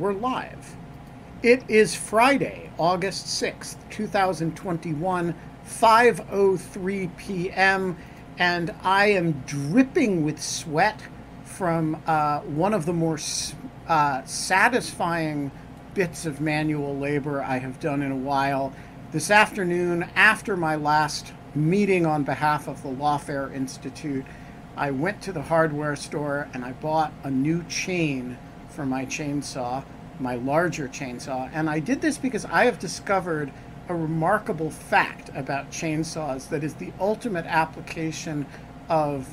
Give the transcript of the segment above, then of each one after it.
we're live. It is Friday, August 6th, 2021, 5:03 p.m., and I am dripping with sweat from uh, one of the more uh, satisfying bits of manual labor I have done in a while. This afternoon, after my last meeting on behalf of the Lawfare Institute, I went to the hardware store and I bought a new chain for my chainsaw, my larger chainsaw. And I did this because I have discovered a remarkable fact about chainsaws that is the ultimate application of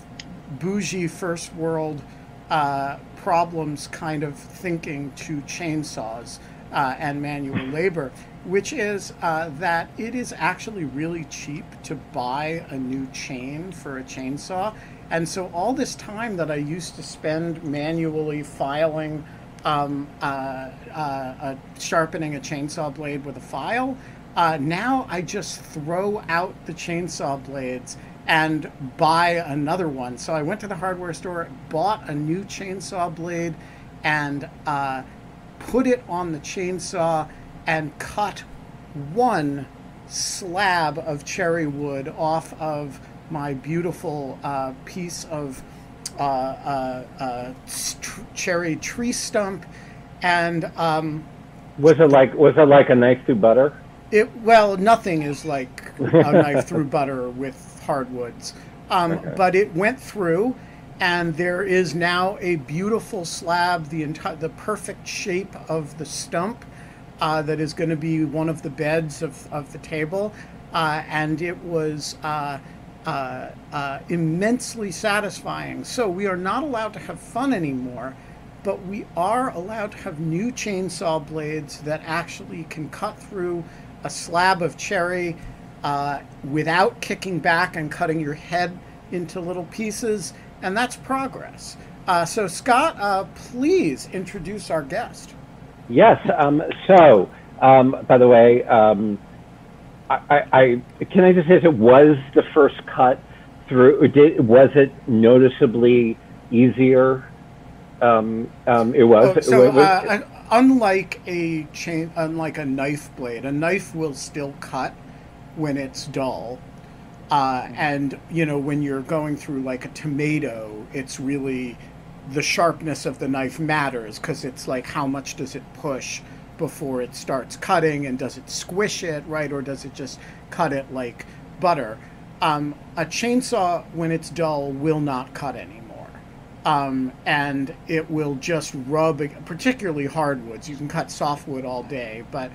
bougie first world uh, problems kind of thinking to chainsaws uh, and manual labor, which is uh, that it is actually really cheap to buy a new chain for a chainsaw. And so all this time that I used to spend manually filing, um, uh, uh, sharpening a chainsaw blade with a file, uh, now I just throw out the chainsaw blades and buy another one. So I went to the hardware store, bought a new chainsaw blade, and uh, put it on the chainsaw and cut one slab of cherry wood off of my beautiful uh, piece of uh, tr- cherry tree stump, and um, was it like was it like a knife through butter? It well, nothing is like a knife through butter with hardwoods, um, okay. but it went through, and there is now a beautiful slab, the entire the perfect shape of the stump. Uh, that is going to be one of the beds of, of the table. Uh, and it was uh, uh, uh, immensely satisfying. So we are not allowed to have fun anymore, but we are allowed to have new chainsaw blades that actually can cut through a slab of cherry uh, without kicking back and cutting your head into little pieces, and that's progress. Uh, so, Scott, uh, please introduce our guest. Yes. Um, so, um, by the way, um, I, I, can I just say it was the first cut through. Did was it noticeably easier? Um, um, it was. Oh, so, it was, uh, unlike a chain, unlike a knife blade, a knife will still cut when it's dull. Uh, and you know when you're going through like a tomato, it's really the sharpness of the knife matters because it's like how much does it push before it starts cutting and does it squish it right? Or does it just cut it like butter? Um, a chainsaw when it's dull will not cut anymore. Um, and it will just rub particularly hardwoods. You can cut softwood all day but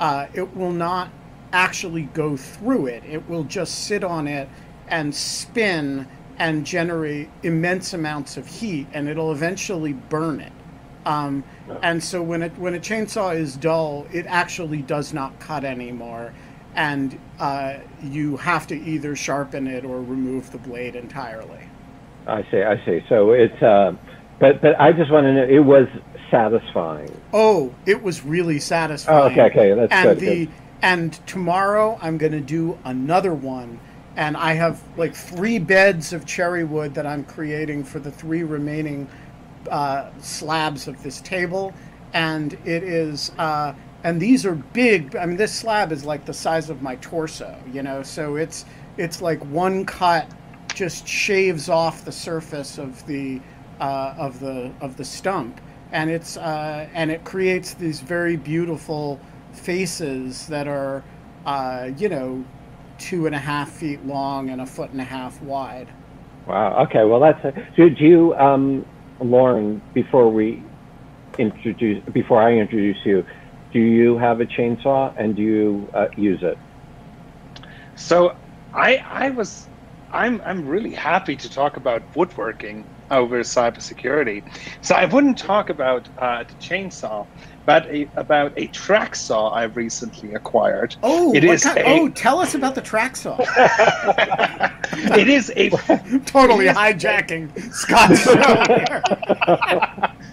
uh, it will not actually go through it. It will just sit on it and spin and generate immense amounts of heat and it'll eventually burn it um, and so when it when a chainsaw is dull, it actually does not cut anymore, and uh, you have to either sharpen it or remove the blade entirely. I see. I see. So it's. Uh, but but I just want to know. It was satisfying. Oh, it was really satisfying. Oh, okay. Okay. That's and good. The, good. And tomorrow I'm going to do another one and I have like three beds of cherry wood that I'm creating for the three remaining uh, slabs of this table, and it is. Uh, and these are big. I mean, this slab is like the size of my torso, you know. So it's it's like one cut just shaves off the surface of the uh, of the of the stump, and it's uh, and it creates these very beautiful faces that are, uh, you know, two and a half feet long and a foot and a half wide. Wow. Okay. Well, that's. A, do, do you um, Lauren, before we introduce, before I introduce you, do you have a chainsaw and do you uh, use it? So, I I was, I'm I'm really happy to talk about woodworking over cybersecurity. So I wouldn't talk about uh, the chainsaw, but a, about a track saw I've recently acquired. Oh, it is kind, a, oh, tell us about the track saw. it is a totally is hijacking Scott's show.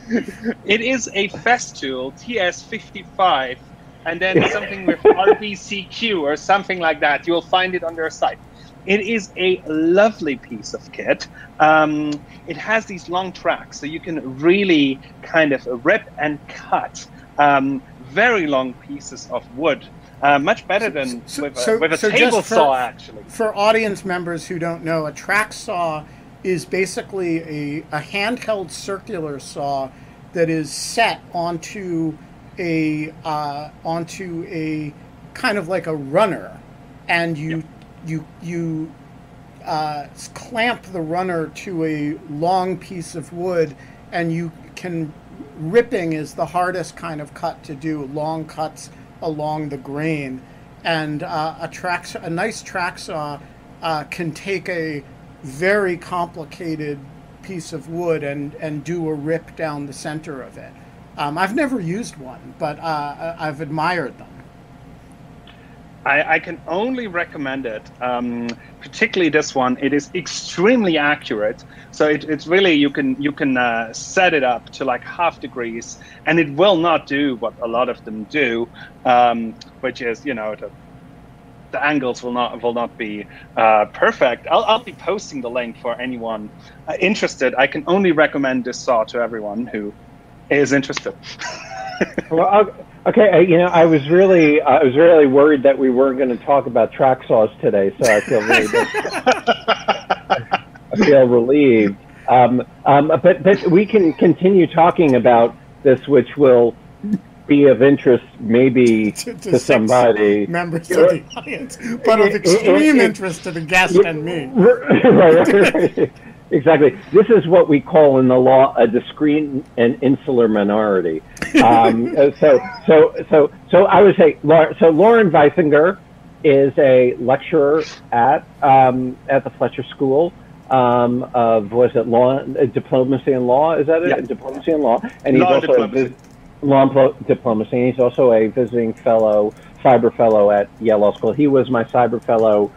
it is a Festool TS55, and then something with RBCQ or something like that. You will find it on their site. It is a lovely piece of kit. Um, it has these long tracks, so you can really kind of rip and cut um, very long pieces of wood. Uh, much better than so, with, a, so, with a so table for, saw, actually. For audience members who don't know, a track saw is basically a, a handheld circular saw that is set onto a uh, onto a kind of like a runner, and you yep you you uh, clamp the runner to a long piece of wood, and you can ripping is the hardest kind of cut to do. Long cuts along the grain, and uh, a track a nice track saw uh, can take a very complicated piece of wood and and do a rip down the center of it. Um, I've never used one, but uh, I've admired them. I, I, can only recommend it, um, particularly this one. It is extremely accurate, so it, it's really you can you can uh, set it up to like half degrees, and it will not do what a lot of them do, um, which is you know the, the angles will not will not be uh, perfect. I'll, I'll be posting the link for anyone uh, interested. I can only recommend this saw to everyone who is interested. well, I'll, Okay, you know, I was really, I was really worried that we weren't going to talk about track saws today, so I feel really, I feel relieved. Um, um, but but we can continue talking about this, which will be of interest maybe to, to, to somebody members of the audience, but of extreme interest to the guest and me. right, right, right. Exactly. This is what we call in the law a discrete and insular minority. Um, so, so, so, so I would say, so Lauren Weisinger is a lecturer at um, at the Fletcher School um, of was it law uh, diplomacy and law? Is that it? Yeah. Diplomacy and law, and he's law also diplomacy. a law diplomacy. And he's also a visiting fellow, cyber fellow at Yale Law School. He was my cyber fellow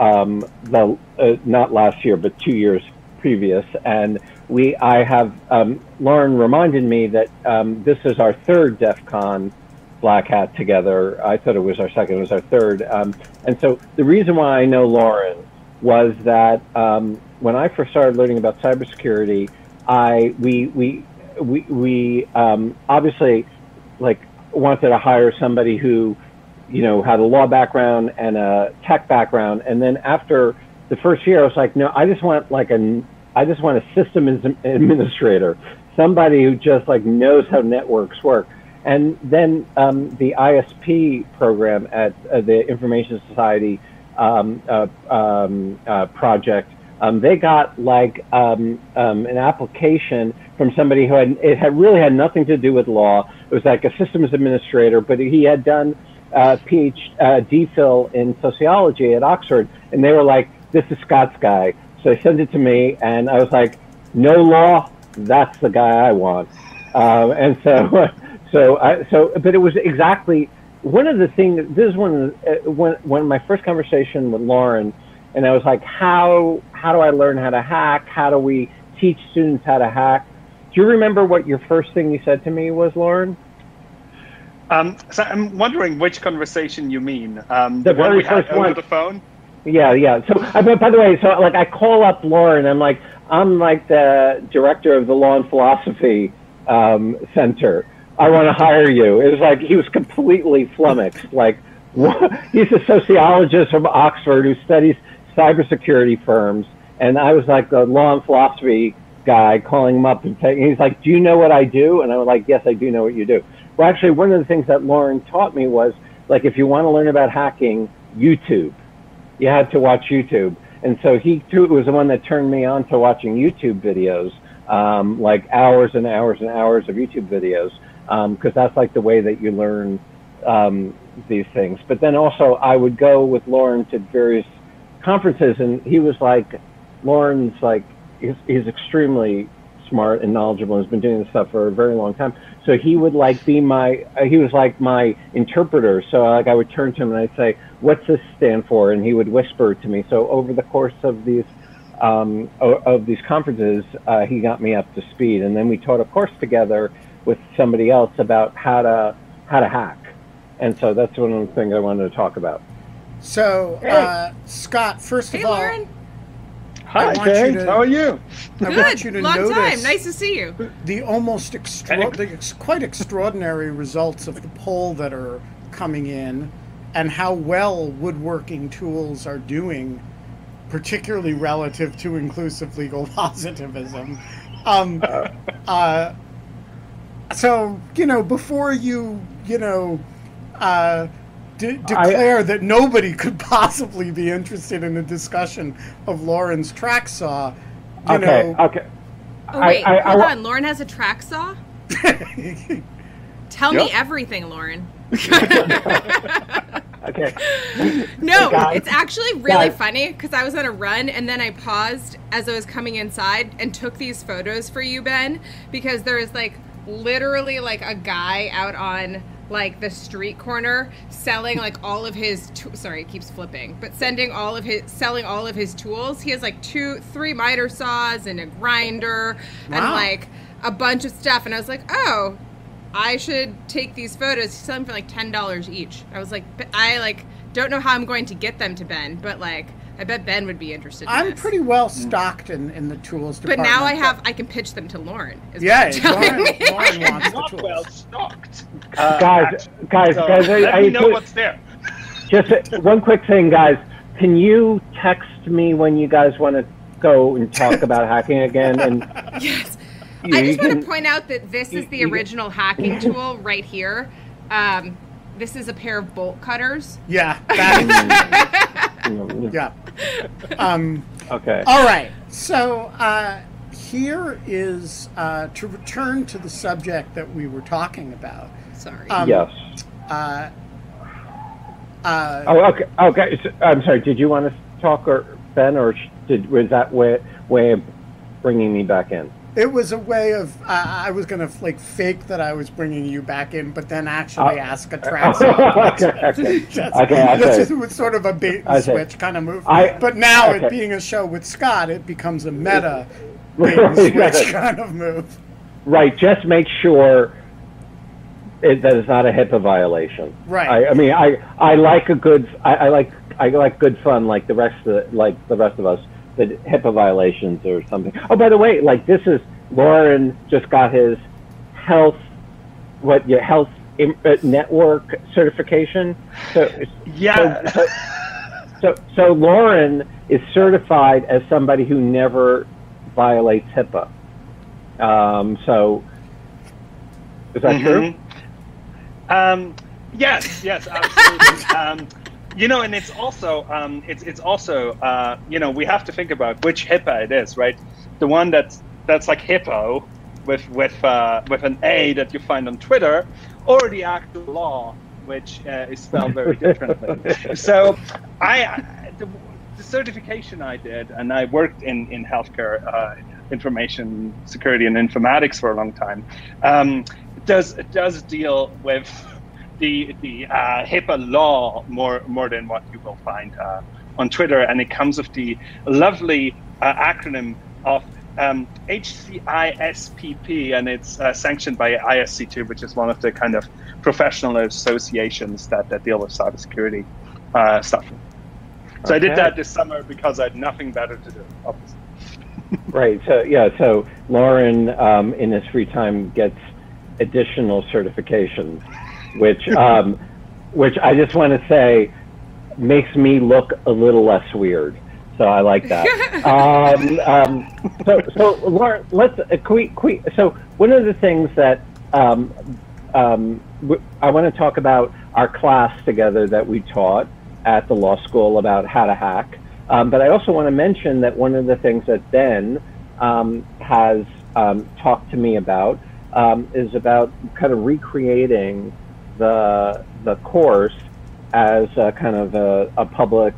um, the, uh, not last year, but two years previous, and we I have um, Lauren reminded me that um, this is our third DEF CON Black Hat together. I thought it was our second; it was our third. Um, and so the reason why I know Lauren was that um, when I first started learning about cybersecurity, I we we we we um, obviously like wanted to hire somebody who you know had a law background and a tech background, and then after the first year, I was like, no, I just want like a, I just want a system administrator, somebody who just like knows how networks work. And then um, the ISP program at uh, the Information Society um, uh, um, uh, project, um, they got like um, um, an application from somebody who had it had really had nothing to do with law. It was like a systems administrator, but he had done uh, PhD uh, DPhil in sociology at Oxford, and they were like, this is Scott's guy. So he sent it to me, and I was like, no law, that's the guy I want. Um, and so, so, I, so, but it was exactly one of the things. This is one uh, when when my first conversation with Lauren, and I was like, how how do I learn how to hack? How do we teach students how to hack? Do you remember what your first thing you said to me was, Lauren? Um, so I'm wondering which conversation you mean. Um, the, the very first one over the phone. Yeah, yeah. So, uh, by the way, so like I call up Lauren. I'm like, I'm like the director of the Law and Philosophy um, Center. I want to hire you. It was like he was completely flummoxed. Like, what? he's a sociologist from Oxford who studies cybersecurity firms, and I was like the law and philosophy guy calling him up and saying, he's like, "Do you know what I do?" And I was like, "Yes, I do know what you do." Well, actually, one of the things that Lauren taught me was like, if you want to learn about hacking, YouTube you had to watch YouTube. And so he too was the one that turned me on to watching YouTube videos, um, like hours and hours and hours of YouTube videos, because um, that's like the way that you learn um, these things. But then also, I would go with Lauren to various conferences, and he was like, Lauren's like, he's, he's extremely smart and knowledgeable and has been doing this stuff for a very long time. So he would like be my, uh, he was like my interpreter. So like I would turn to him and I'd say, what's this stand for? And he would whisper to me. So over the course of these, um, of these conferences, uh, he got me up to speed. And then we taught a course together with somebody else about how to, how to hack. And so that's one of the things I wanted to talk about. So, uh, Scott, first Hey, of all, Lauren. Hi, want you Kate. to- How are you? I Good. want you to Long notice time. Nice to see you. the almost extra- the ex- quite extraordinary results of the poll that are coming in and how well woodworking tools are doing, particularly relative to inclusive legal positivism. Um, uh, so, you know, before you, you know, uh, de- declare that nobody could possibly be interested in a discussion of Lauren's track saw, you Okay. know, Okay. Oh wait, I- I- hold I- on. Lauren has a track saw. Tell me everything, Lauren. Okay. No, Guys. it's actually really Guys. funny because I was on a run and then I paused as I was coming inside and took these photos for you, Ben, because there is like literally like a guy out on like the street corner selling like all of his to- sorry it keeps flipping but sending all of his selling all of his tools he has like two three miter saws and a grinder and like a bunch of stuff and i was like oh I should take these photos. He's selling for like ten dollars each. I was like, I like don't know how I'm going to get them to Ben, but like I bet Ben would be interested. In I'm this. pretty well stocked in, in the tools to But department. now I have I can pitch them to Lauren. is what Yeah, you're Lauren. Lauren wants the Not tools. well stocked. Uh, Guys, guys, So guys, I- let I me know put- what's there. Just one quick thing, guys. Can you text me when you guys want to go and talk about hacking again? And yes. you, I just want can- to point out that this is the you- you- original hacking tool right here. Um, this is a pair of bolt cutters. Yeah, that, yeah. Um, Okay. all right. So uh, here is uh, to return to the subject that we were talking about. Sorry. Um, yes. Uh, uh, Oh, okay. Okay. So, I'm sorry. Did you want to talk, or Ben, or did was that way way of bringing me back in? It was a way of uh, I was gonna like fake that I was bringing you back in, but then actually Uh, ask a trans. okay. Okay. Just- Okay, this okay. was sort of a bait and switch kind of move. I- but now it being a show with Scott, it becomes a meta bait and switch kind of move. Right. Just make sure it, that it's not a HIPAA violation. Right. I, I mean, I I like a good. I, I like I like good fun, like the rest of the, like the rest of us. The HIPAA violations or something. Oh, by the way, like this is Lauren just got his health, what your health uh, network certification. So Yeah. So, so, so Lauren is certified as somebody who never violates HIPAA. Um, so, is that true? Mhm. Um, yes, yes, absolutely. um, you know, and it's also um, it's it's also uh, you know we have to think about which HIPAA it is, right? The one that's that's like hippo with with uh, with an A that you find on Twitter, or the actual law, which uh, is spelled very differently. so, I, I the, the certification I did, and I worked in in healthcare. Uh, information security and informatics for a long time um, does it does deal with the the uh, HIPAA law more more than what you will find uh, on Twitter, and it comes with the lovely uh, acronym of um, HCISPP, and it's uh, sanctioned by ISC2, which is one of the kind of professional associations that, that deal with cybersecurity uh, stuff. So I did that this summer because I had nothing better to do, obviously. Right. So yeah. So Lauren, um, in his free time, gets additional certifications, which um, which I just want to say makes me look a little less weird. So I like that. um, um, so so Lauren, let's uh, can we, can we- so one of the things that um, um, w- I want to talk about our class together that we taught at the law school about how to hack. Um, but I also want to mention that one of the things that Ben um, has um, talked to me about um, is about kind of recreating the the course as a kind of a, a public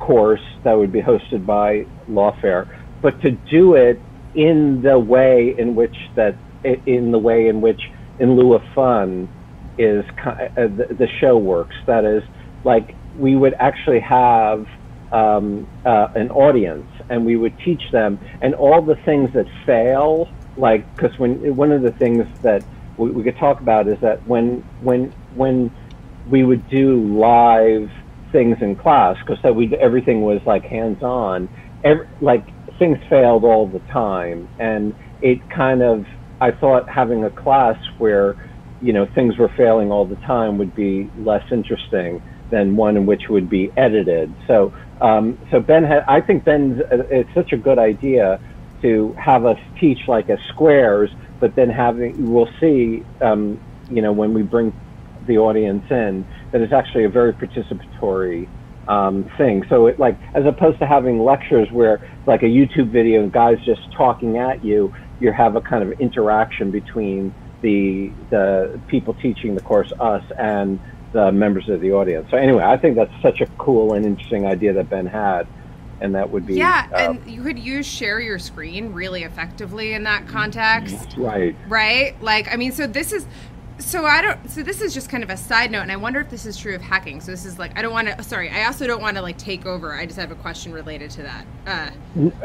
course that would be hosted by Lawfare. but to do it in the way in which that in the way in which in lieu of fun is uh, the show works. That is, like we would actually have um, uh, an audience and we would teach them, and all the things that fail, like because when one of the things that we, we could talk about is that when when when we would do live things in class because that we everything was like hands on, like things failed all the time, and it kind of I thought having a class where you know things were failing all the time would be less interesting than one in which would be edited. So um, so Ben, had, I think Ben, it's such a good idea to have us teach like as squares, but then having we'll see, um, you know, when we bring the audience in, that it's actually a very participatory um, thing. So it like as opposed to having lectures where like a YouTube video and guys just talking at you, you have a kind of interaction between the the people teaching the course, us, and the members of the audience. So anyway, I think that's such a cool and interesting idea that Ben had, and that would be yeah. Uh, and you could use share your screen really effectively in that context, right? Right. Like I mean, so this is so I don't. So this is just kind of a side note, and I wonder if this is true of hacking. So this is like I don't want to. Sorry, I also don't want to like take over. I just have a question related to that. Uh,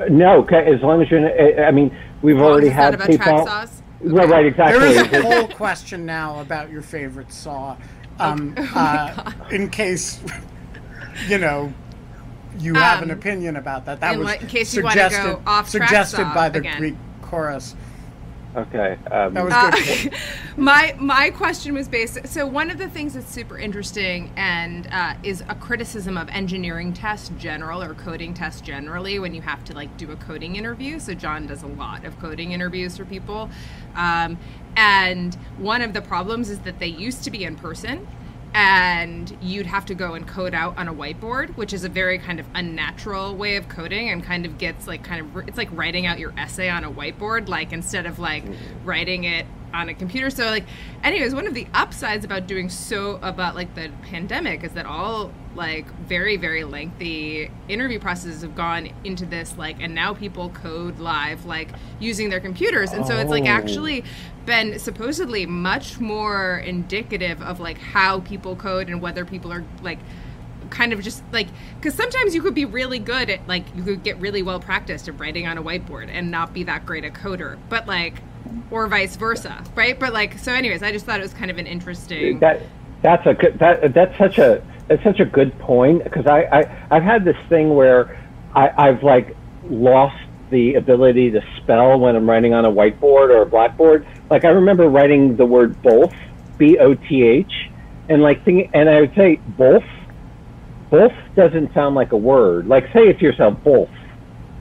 no, okay. As long as you're. I mean, we've already had people. Okay. Right, right, exactly. There is a whole question now about your favorite saw, um, oh uh, in case you know you have um, an opinion about that. That was in case suggested, you want to go off suggested by the again. Greek chorus. Okay. Um, that was good. Uh, my my question was based. So one of the things that's super interesting and uh, is a criticism of engineering tests general or coding tests generally when you have to like do a coding interview. So John does a lot of coding interviews for people, um, and one of the problems is that they used to be in person and you'd have to go and code out on a whiteboard which is a very kind of unnatural way of coding and kind of gets like kind of it's like writing out your essay on a whiteboard like instead of like mm-hmm. writing it on a computer. So like anyways one of the upsides about doing so about like the pandemic is that all like very very lengthy interview processes have gone into this like and now people code live like using their computers. And so it's like oh. actually been supposedly much more indicative of like how people code and whether people are like kind of just like because sometimes you could be really good at like you could get really well practiced at writing on a whiteboard and not be that great a coder. But like or vice versa right but like so anyways i just thought it was kind of an interesting that that's a good that that's such a that's such a good point because I, I i've had this thing where i i've like lost the ability to spell when i'm writing on a whiteboard or a blackboard like I remember writing the word both, B O T H, and like thinking, and I would say both. Both doesn't sound like a word. Like say it to yourself, both.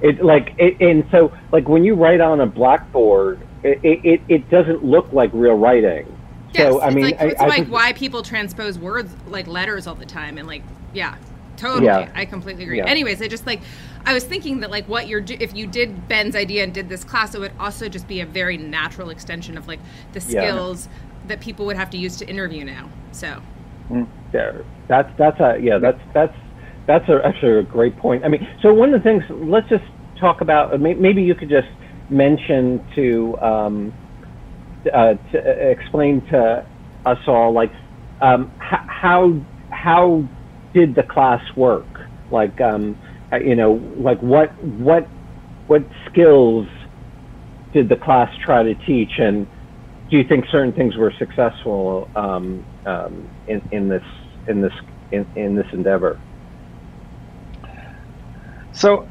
It like it, and so like when you write on a blackboard, it it, it doesn't look like real writing. Yes, so I mean, like, it's I, like I why people transpose words like letters all the time, and like yeah, totally, yeah. I completely agree. Yeah. Anyways, I just like I was thinking that like what you're do- if you did Ben's idea and did this class, it would also just be a very natural extension of like the skills yeah. that people would have to use to interview now. So mm, yeah, that's that's a yeah that's that's that's a, actually a great point. I mean, so one of the things let's just talk about maybe you could just mention to um, uh, to explain to us all like um, how how did the class work like um, uh, you know, like what what what skills did the class try to teach, and do you think certain things were successful um, um, in, in this in this in, in this endeavor? So,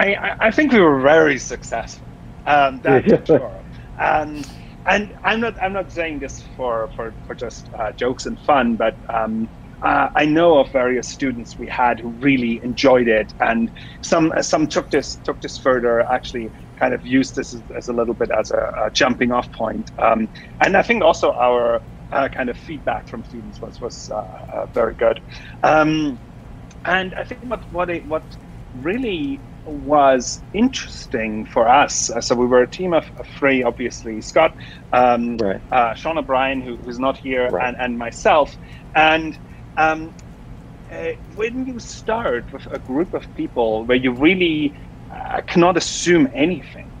I I think we were very successful. Um, that's for sure. And and I'm not I'm not saying this for for for just uh, jokes and fun, but um, uh, I know of various students we had who really enjoyed it, and some some took this took this further. Actually, kind of used this as, as a little bit as a, a jumping off point. Um, and I think also our uh, kind of feedback from students was was uh, uh very good. Um, and I think what what it, what really was interesting for us. Uh, so we were a team of, of three, obviously Scott, um, right. uh, Sean O'Brien, who, who's not here, right. and, and myself. And um, uh, when you start with a group of people where you really uh, cannot assume anything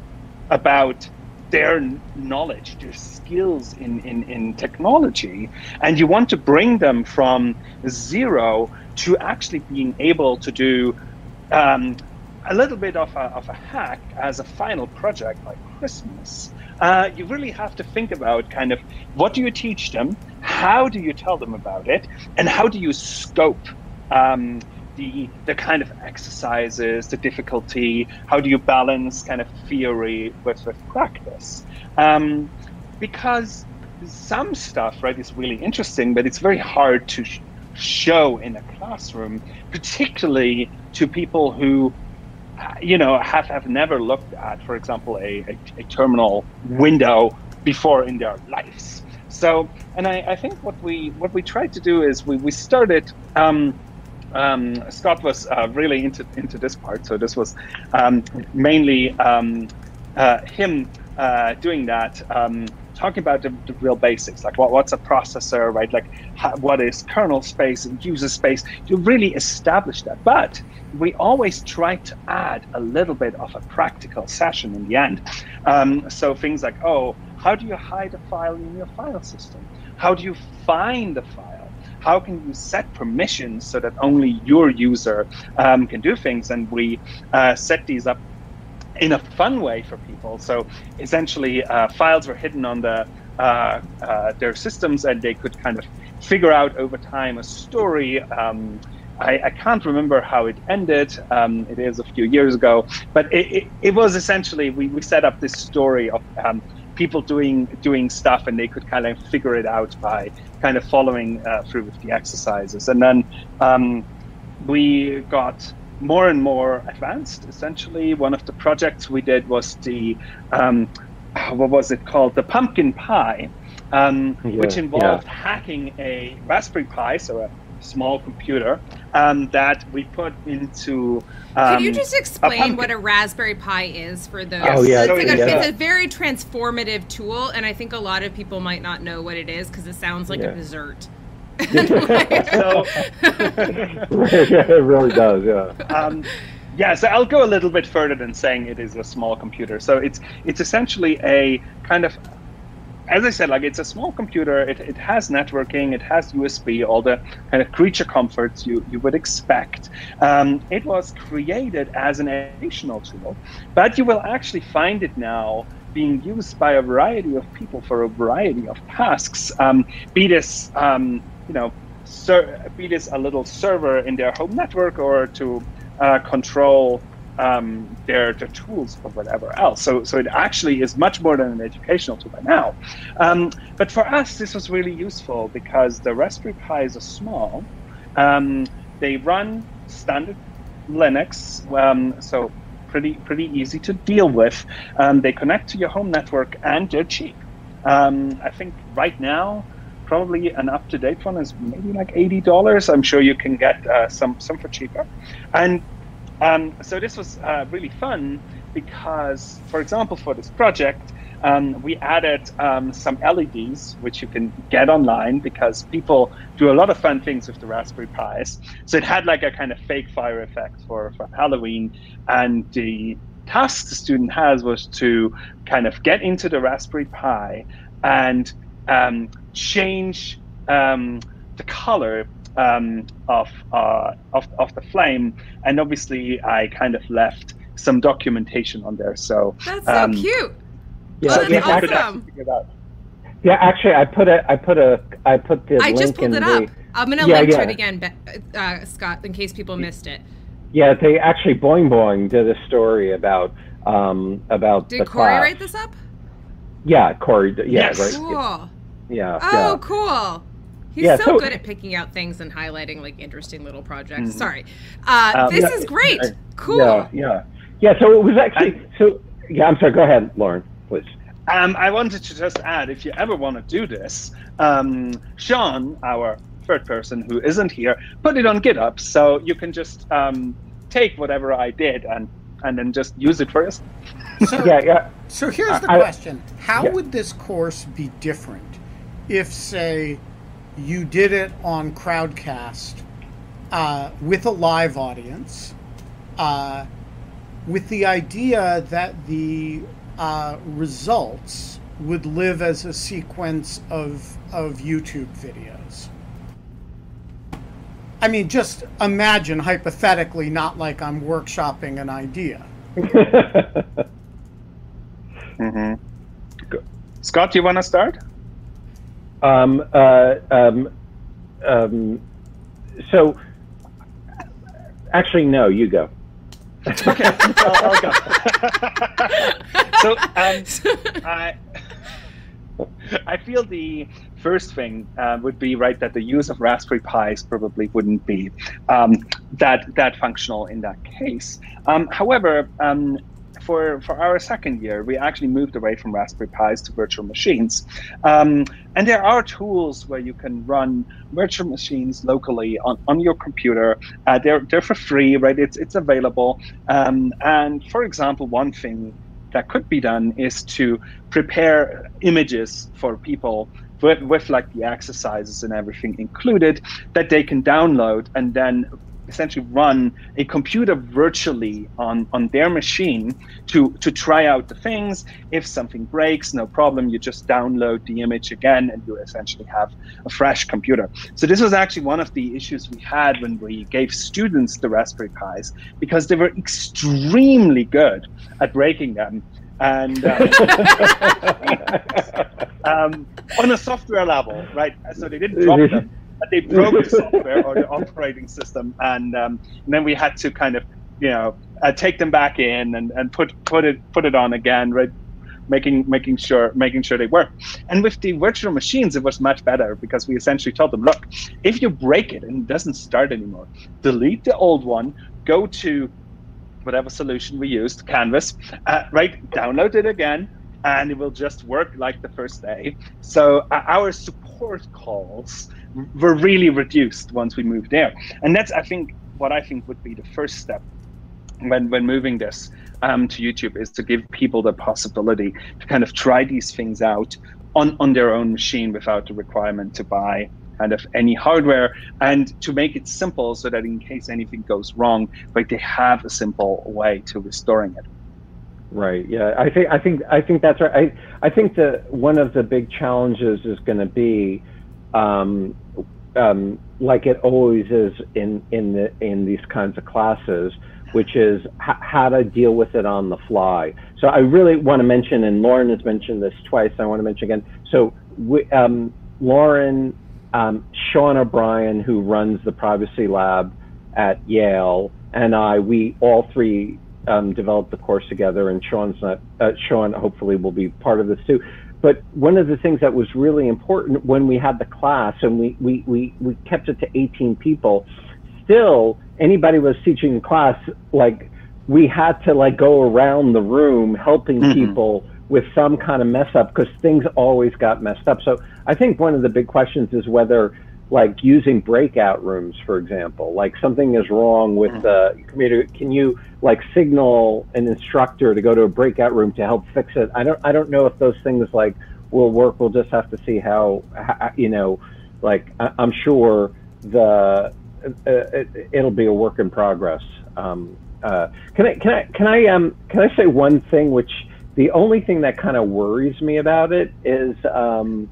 about their knowledge, their skills in, in, in technology, and you want to bring them from zero to actually being able to do um, a little bit of a, of a hack as a final project like Christmas. Uh, you really have to think about kind of what do you teach them, how do you tell them about it, and how do you scope um, the the kind of exercises, the difficulty, how do you balance kind of theory with, with practice? Um, because some stuff, right, is really interesting, but it's very hard to sh- show in a classroom, particularly to people who, you know, have, have never looked at, for example, a, a, a terminal window before in their lives. So, and I, I, think what we what we tried to do is we, we started. Um, um, Scott was uh, really into into this part, so this was um, mainly um, uh, him uh, doing that. Talking about the, the, real basics, like what, what's a processor, right? Like how, what is kernel space and user space. You really establish that, but we always try to add a little bit of a practical session in the end. Um, so things like, oh, how do you hide a file in your file system? How do you find a file? how can you set permissions so that only your user um, can do things? And we uh, set these up in a fun way for people. So essentially, uh, files were hidden on the uh, uh their systems, and they could kind of figure out over time a story. Um, I, I, can't remember how it ended. Um, it is a few years ago, but it, it, it was essentially we, we set up this story of um, people doing doing stuff, and they could kind of figure it out by kind of following uh, through with the exercises. And then um, we got more and more advanced. Essentially, one of the projects we did was the um, what was it called? The pumpkin pie, um, yeah, which involved yeah. hacking a Raspberry Pi, so a small computer um, that we put into. Um, Could you just explain a what a Raspberry Pi is for those? Oh yeah, it's, like a, yeah. it's a very transformative tool, and I think a lot of people might not know what it is because it sounds like yeah. a dessert. So, it really does, yeah. Um, yeah, so I'll go a little bit further than saying it is a small computer. So it's it's essentially a kind of as I said, like it's a small computer. It, it has networking. It has USB. All the kind of creature comforts you you would expect. Um, it was created as an educational tool, but you will actually find it now being used by a variety of people for a variety of tasks. Um, be this um, you know, ser- be this a little server in their home network or to uh, control um, their, their tools or whatever else. So, so it actually is much more than an educational tool by now. Um, but for us, this was really useful because the Raspberry Pis are small. Um, they run standard Linux, um, so pretty pretty easy to deal with. Um, they connect to your home network and they're cheap. Um, I think right now probably an up to date one is maybe like eighty dollars. I'm sure you can get uh, some some for cheaper, and um, so this was uh, really fun because, for example, for this project, um, we added um, some LEDs, which you can get online because people do a lot of fun things with the Raspberry Pis. So it had like a kind of fake fire effect for, for Halloween. And the task the student has was to kind of get into the Raspberry Pi and um, change um, the color um, of, uh, of of the flame, and obviously I kind of left some documentation on there. So that's so um, cute. Yeah, oh, that's awesome. Yeah, actually, I put a, I put a, I put the. I just pulled it up. I'm gonna yeah, link yeah. to it again, uh, Scott, in case people missed it. Yeah, they actually Boing Boing did a story about um about. Did the Corey class. write this up? Yeah, Corey. Yeah, yes. right. Cool. Yeah. Oh, yeah. cool. He's Yeah, so, so- good at picking out things and highlighting like interesting little projects. Sorry. Uh, Um, this yeah, is great. yeah, Cool. Yeah, yeah, yeah. So it was actually so. Yeah, I'm sorry. Go ahead, Lauren, please. Um, I wanted to just add, if you ever want to do this, um, Sean, our third person who isn't here, put it on GitHub, so you can just um, take whatever I did and and then just use it for yourself. So, Yeah, yeah. so here's the I- question How yeah. would this course be different if, say, you did it on Crowdcast uh, with a live audience? Uh, with the idea that the uh, results would live as a sequence of of YouTube videos. I mean, just imagine hypothetically, not like I'm workshopping an idea. mm-hmm. Scott, you want to start? Um, uh, um, um, so, actually, no, you go. okay, I'll, I'll go. so, um, I, I feel the first thing uh, would be right that the use of Raspberry Pis probably wouldn't be um, that that functional in that case. Um, however, um, for, for our second year, we actually moved away from Raspberry Pis to virtual machines. Um, and there are tools where you can run virtual machines locally on, on your computer. Uh, they're, they're for free, right? It's, it's available. Um, and for example, one thing that could be done is to prepare images for people with, with like the exercises and everything included that they can download and then essentially run a computer virtually on, on their machine to, to try out the things. If something breaks, no problem. You just download the image again and you essentially have a fresh computer. So this was actually one of the issues we had when we gave students the Raspberry Pis because they were extremely good at breaking them. And um, um, on a software level, right? So they didn't drop them they broke the software or the operating system, and, um, and then we had to kind of, you know, uh, take them back in and, and put put it put it on again, right? Making making sure making sure they work. And with the virtual machines, it was much better because we essentially told them, look, if you break it and it doesn't start anymore, delete the old one, go to whatever solution we used, Canvas, uh, right? Download it again, and it will just work like the first day. So uh, our support calls were really reduced once we moved there. And that's, I think, what I think would be the first step when, when moving this um, to YouTube is to give people the possibility to kind of try these things out on, on their own machine without the requirement to buy kind of any hardware and to make it simple so that in case anything goes wrong, like they have a simple way to restoring it. Right. Yeah. I think I think I think that's right. I I think that one of the big challenges is going to be um, um, like it always is in in the in these kinds of classes, which is h- how to deal with it on the fly. So I really want to mention, and Lauren has mentioned this twice. I want to mention again. So we, um, Lauren, um, Sean O'Brien, who runs the privacy lab at Yale, and I, we all three um, developed the course together. And Sean's not. Uh, Sean hopefully will be part of this too. But one of the things that was really important when we had the class and we, we, we, we kept it to 18 people, still anybody was teaching the class, like we had to like go around the room helping mm-hmm. people with some kind of mess up because things always got messed up. So I think one of the big questions is whether like using breakout rooms, for example, like something is wrong with mm-hmm. the computer. Can you like signal an instructor to go to a breakout room to help fix it? I don't, I don't know if those things like will work. We'll just have to see how, how you know, like I, am sure the uh, it, it'll be a work in progress. Um, uh, can I, can I, can I, um, can I say one thing? Which the only thing that kind of worries me about it is um,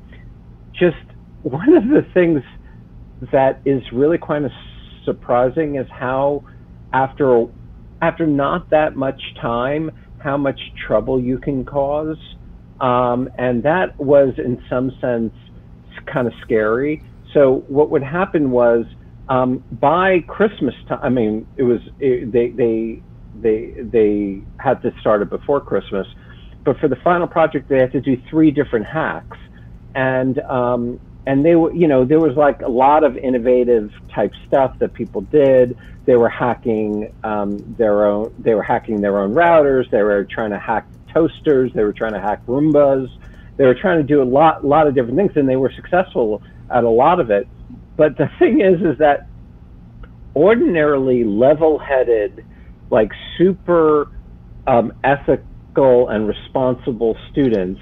just one of the things that is really kind of surprising is how after after not that much time how much trouble you can cause. Um, and that was in some sense kind of scary. So what would happen was um, by christmas time i mean it was it, they they they they had to start it before christmas. But for the final project they had to do three different hacks. And um, and they were, you know, there was like a lot of innovative type stuff that people did. They were hacking um, their own, they were hacking their own routers. They were trying to hack toasters. They were trying to hack Roombas. They were trying to do a lot, lot of different things, and they were successful at a lot of it. But the thing is, is that ordinarily level-headed, like super um, ethical and responsible students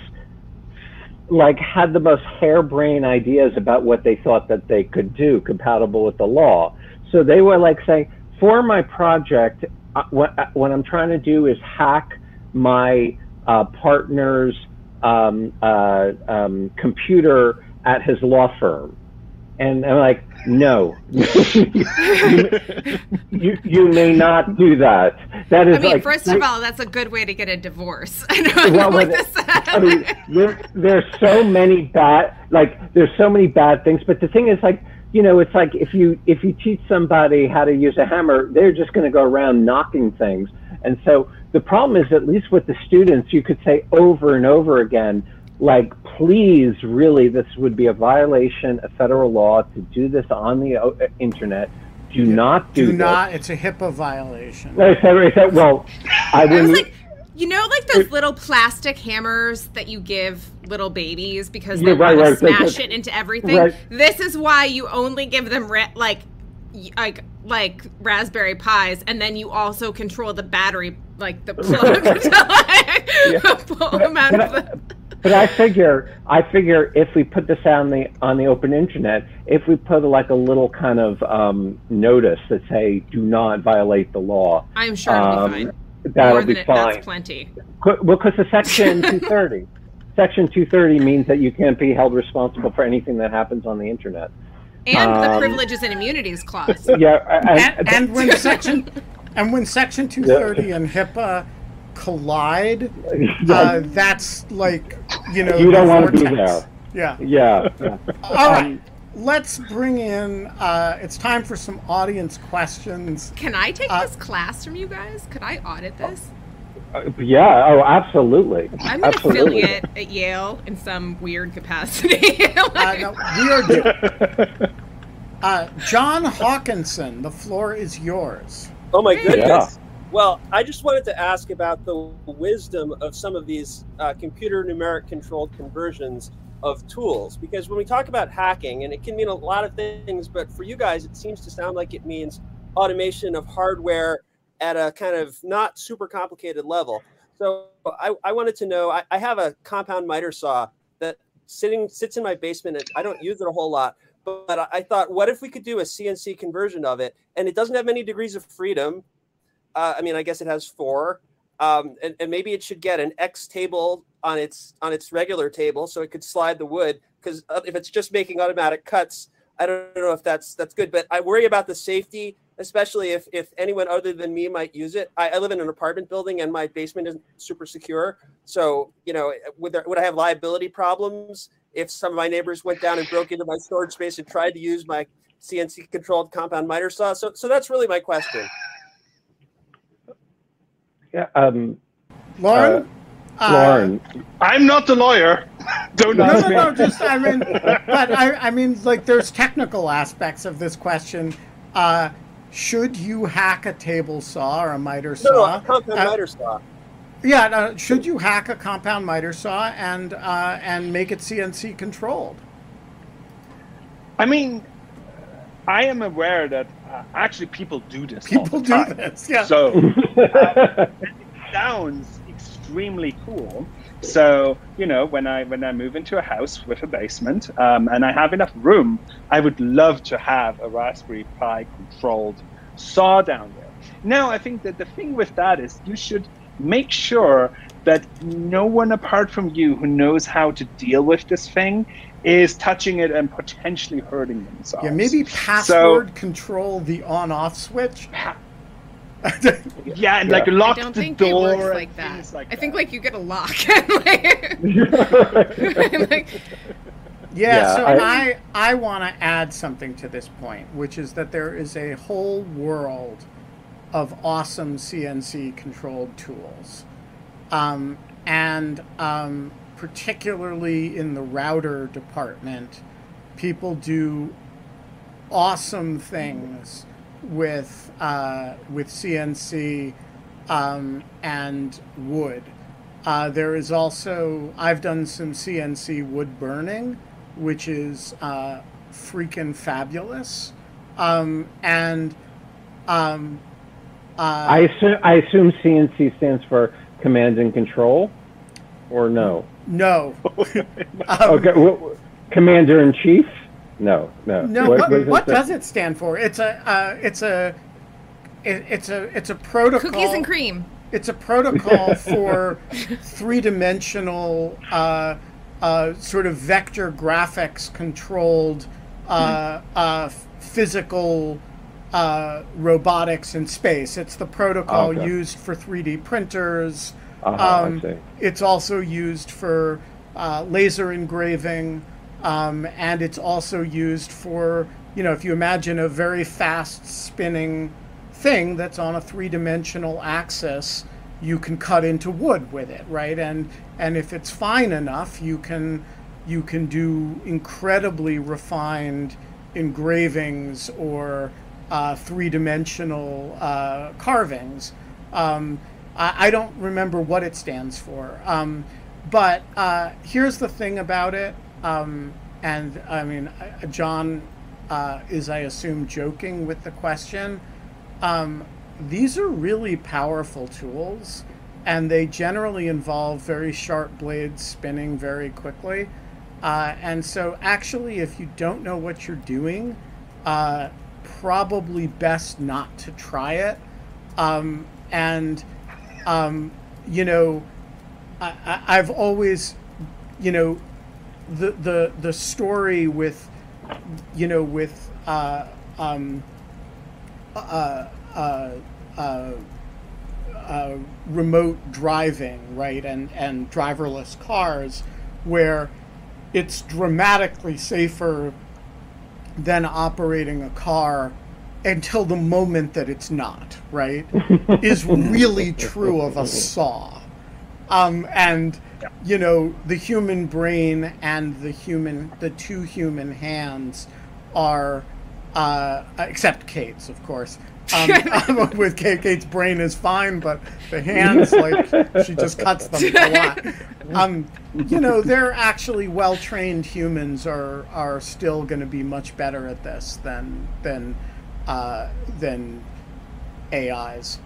like had the most harebrained ideas about what they thought that they could do compatible with the law. So they were like saying, for my project, uh, what, uh, what I'm trying to do is hack my uh, partner's um, uh, um, computer at his law firm. And I'm like, no, you, you, you may not do that. That is I mean, like, first of all, that's a good way to get a divorce. I know. Well, like this. I mean, there, there's so many bad, like, there's so many bad things. But the thing is, like, you know, it's like if you if you teach somebody how to use a hammer, they're just going to go around knocking things. And so the problem is, at least with the students, you could say over and over again, like, please, really, this would be a violation of federal law to do this on the uh, internet. Do not do, Do this. not. It's a HIPAA violation. I said, I well, I I was wouldn't. like, you know, like those little plastic hammers that you give little babies because they Yeah, right, want right. to smash it into everything. Right. This is why you only give them ra- like, like, like raspberry Pis, and then you also control the battery, like the plug, to like, pull them out But of the. But I figure, I figure if we put this on the on the open internet, if we put like a little kind of um, notice that say "Do not violate the law," I'm sure it'll um, be fine. that'll More be than it, fine. that's plenty. Well, because the section 230, section 230 means that you can't be held responsible for anything that happens on the internet. And the Um, privileges and immunities clause. Yeah, and, and, and when section and when section 230 and HIPAA collide, uh, that's like you know You don't wanna be vortex. there. Yeah. yeah, yeah. All right. Um, Let's bring in. Uh, it's time for some audience questions. Can I take Uh, this class from you guys? Could I audit this? yeah. Oh, absolutely. I'm an absolutely. affiliate at Yale in some weird capacity. Uh, Like- no, we are. Do- uh, John Hawkinson, the floor is yours. Oh my Yeah. goodness. Well, I just wanted to ask about the wisdom of some of these uh, computer numeric controlled conversions of tools. Because when we talk about hacking, and it can mean a lot of things, but for you guys, it seems to sound like it means automation of hardware at a kind of not super complicated level. So I, I wanted to know I, I have a compound miter saw that sitting sits in my basement. And I don't use it a whole lot, but I- thought, what if we could do a CNC conversion of it? And it doesn't have many degrees of freedom. Uh, I mean, I guess it has four, um, and, and maybe it should get an X table on its on its regular table, so it could slide the wood. Because if it's just making automatic cuts, I don't know if that's that's good. But I worry about the safety, especially if if anyone other than me might use it. I, I live in an apartment building, and my basement isn't super secure. So you know, would there, would I have liability problems if some of my neighbors went down and broke into my storage space and tried to use my CNC controlled compound miter saw? So so that's really my question. Yeah, um, Lauren. Uh, Lauren, I'm not the lawyer. Don't No, ask no, me. no. Just I mean, but I, I mean, like, there's technical aspects of this question. Uh, should you hack a table saw or a miter No, no, a compound Uh, miter saw. Yeah, no, should you hack a compound miter saw and uh, and make it CNC controlled? I mean, I am aware that uh, actually people do this. all People the do time. this, yeah. So it sounds extremely cool. So you know, when I when I move into a house with a basement um, and I have enough room, I would love to have a Raspberry Pi controlled saw down there. Now, I think that the thing with that is you should make sure that no one apart from you who knows how to deal with this thing is touching it and potentially hurting themselves. yeah, maybe password control the on-off switch. Pa- yeah, and like Yeah. lock I don't the think door it works like that. like I think like you get a lock. like, like, Yeah, Yeah, so I- I I, want to add something to this point, which is that there is a whole world of awesome CNC controlled tools, um, and um, particularly in the router department, people do awesome things with uh, with CNC um, and wood. Uh, there is also I've done some CNC wood burning, which is uh, freaking fabulous, um, and um, uh, I assume, I assume CNC stands for command and control, or no? no, um, Okay, wh- commander in chief? No, no. no. What, is what it? does it stand for? It's a uh, it's a it, it's a it's a protocol. Cookies and cream. It's a protocol for three-dimensional, uh, uh, sort of vector graphics controlled uh, uh, physical uh, robotics in space. It's the protocol Okay. used for 3D printers. Uh-huh, Um, it's also used for uh, laser engraving, um, and it's also used for, you know, if you imagine a very fast spinning thing that's on a three dimensional axis, you can cut into wood with it, right? And and if it's fine enough, you can you can do incredibly refined engravings or uh, three dimensional uh, carvings. Um, I, I don't remember what it stands for. Um, but uh, here's the thing about it, um, and I mean, John uh, is, I assume, joking with the question. Um, these are really powerful tools, and they generally involve very sharp blades spinning very quickly. Uh, and so, actually, if you don't know what you're doing, uh, probably best not to try it. Um, and, um, you know, I, I've always, you know, the the the story with, you know, with uh, um, uh, uh, uh, uh, remote driving, right, and and driverless cars, where it's dramatically safer than operating a car until the moment that it's not, right, is really true of a saw. Um, and you know, the human brain and the human, the two human hands are, uh, except Kate's, of course. Um, with Kate, Kate's brain is fine, but the hands, like, she just cuts them a lot. Um, you know, they're actually well trained humans are are still going to be much better at this than than uh, than AIs.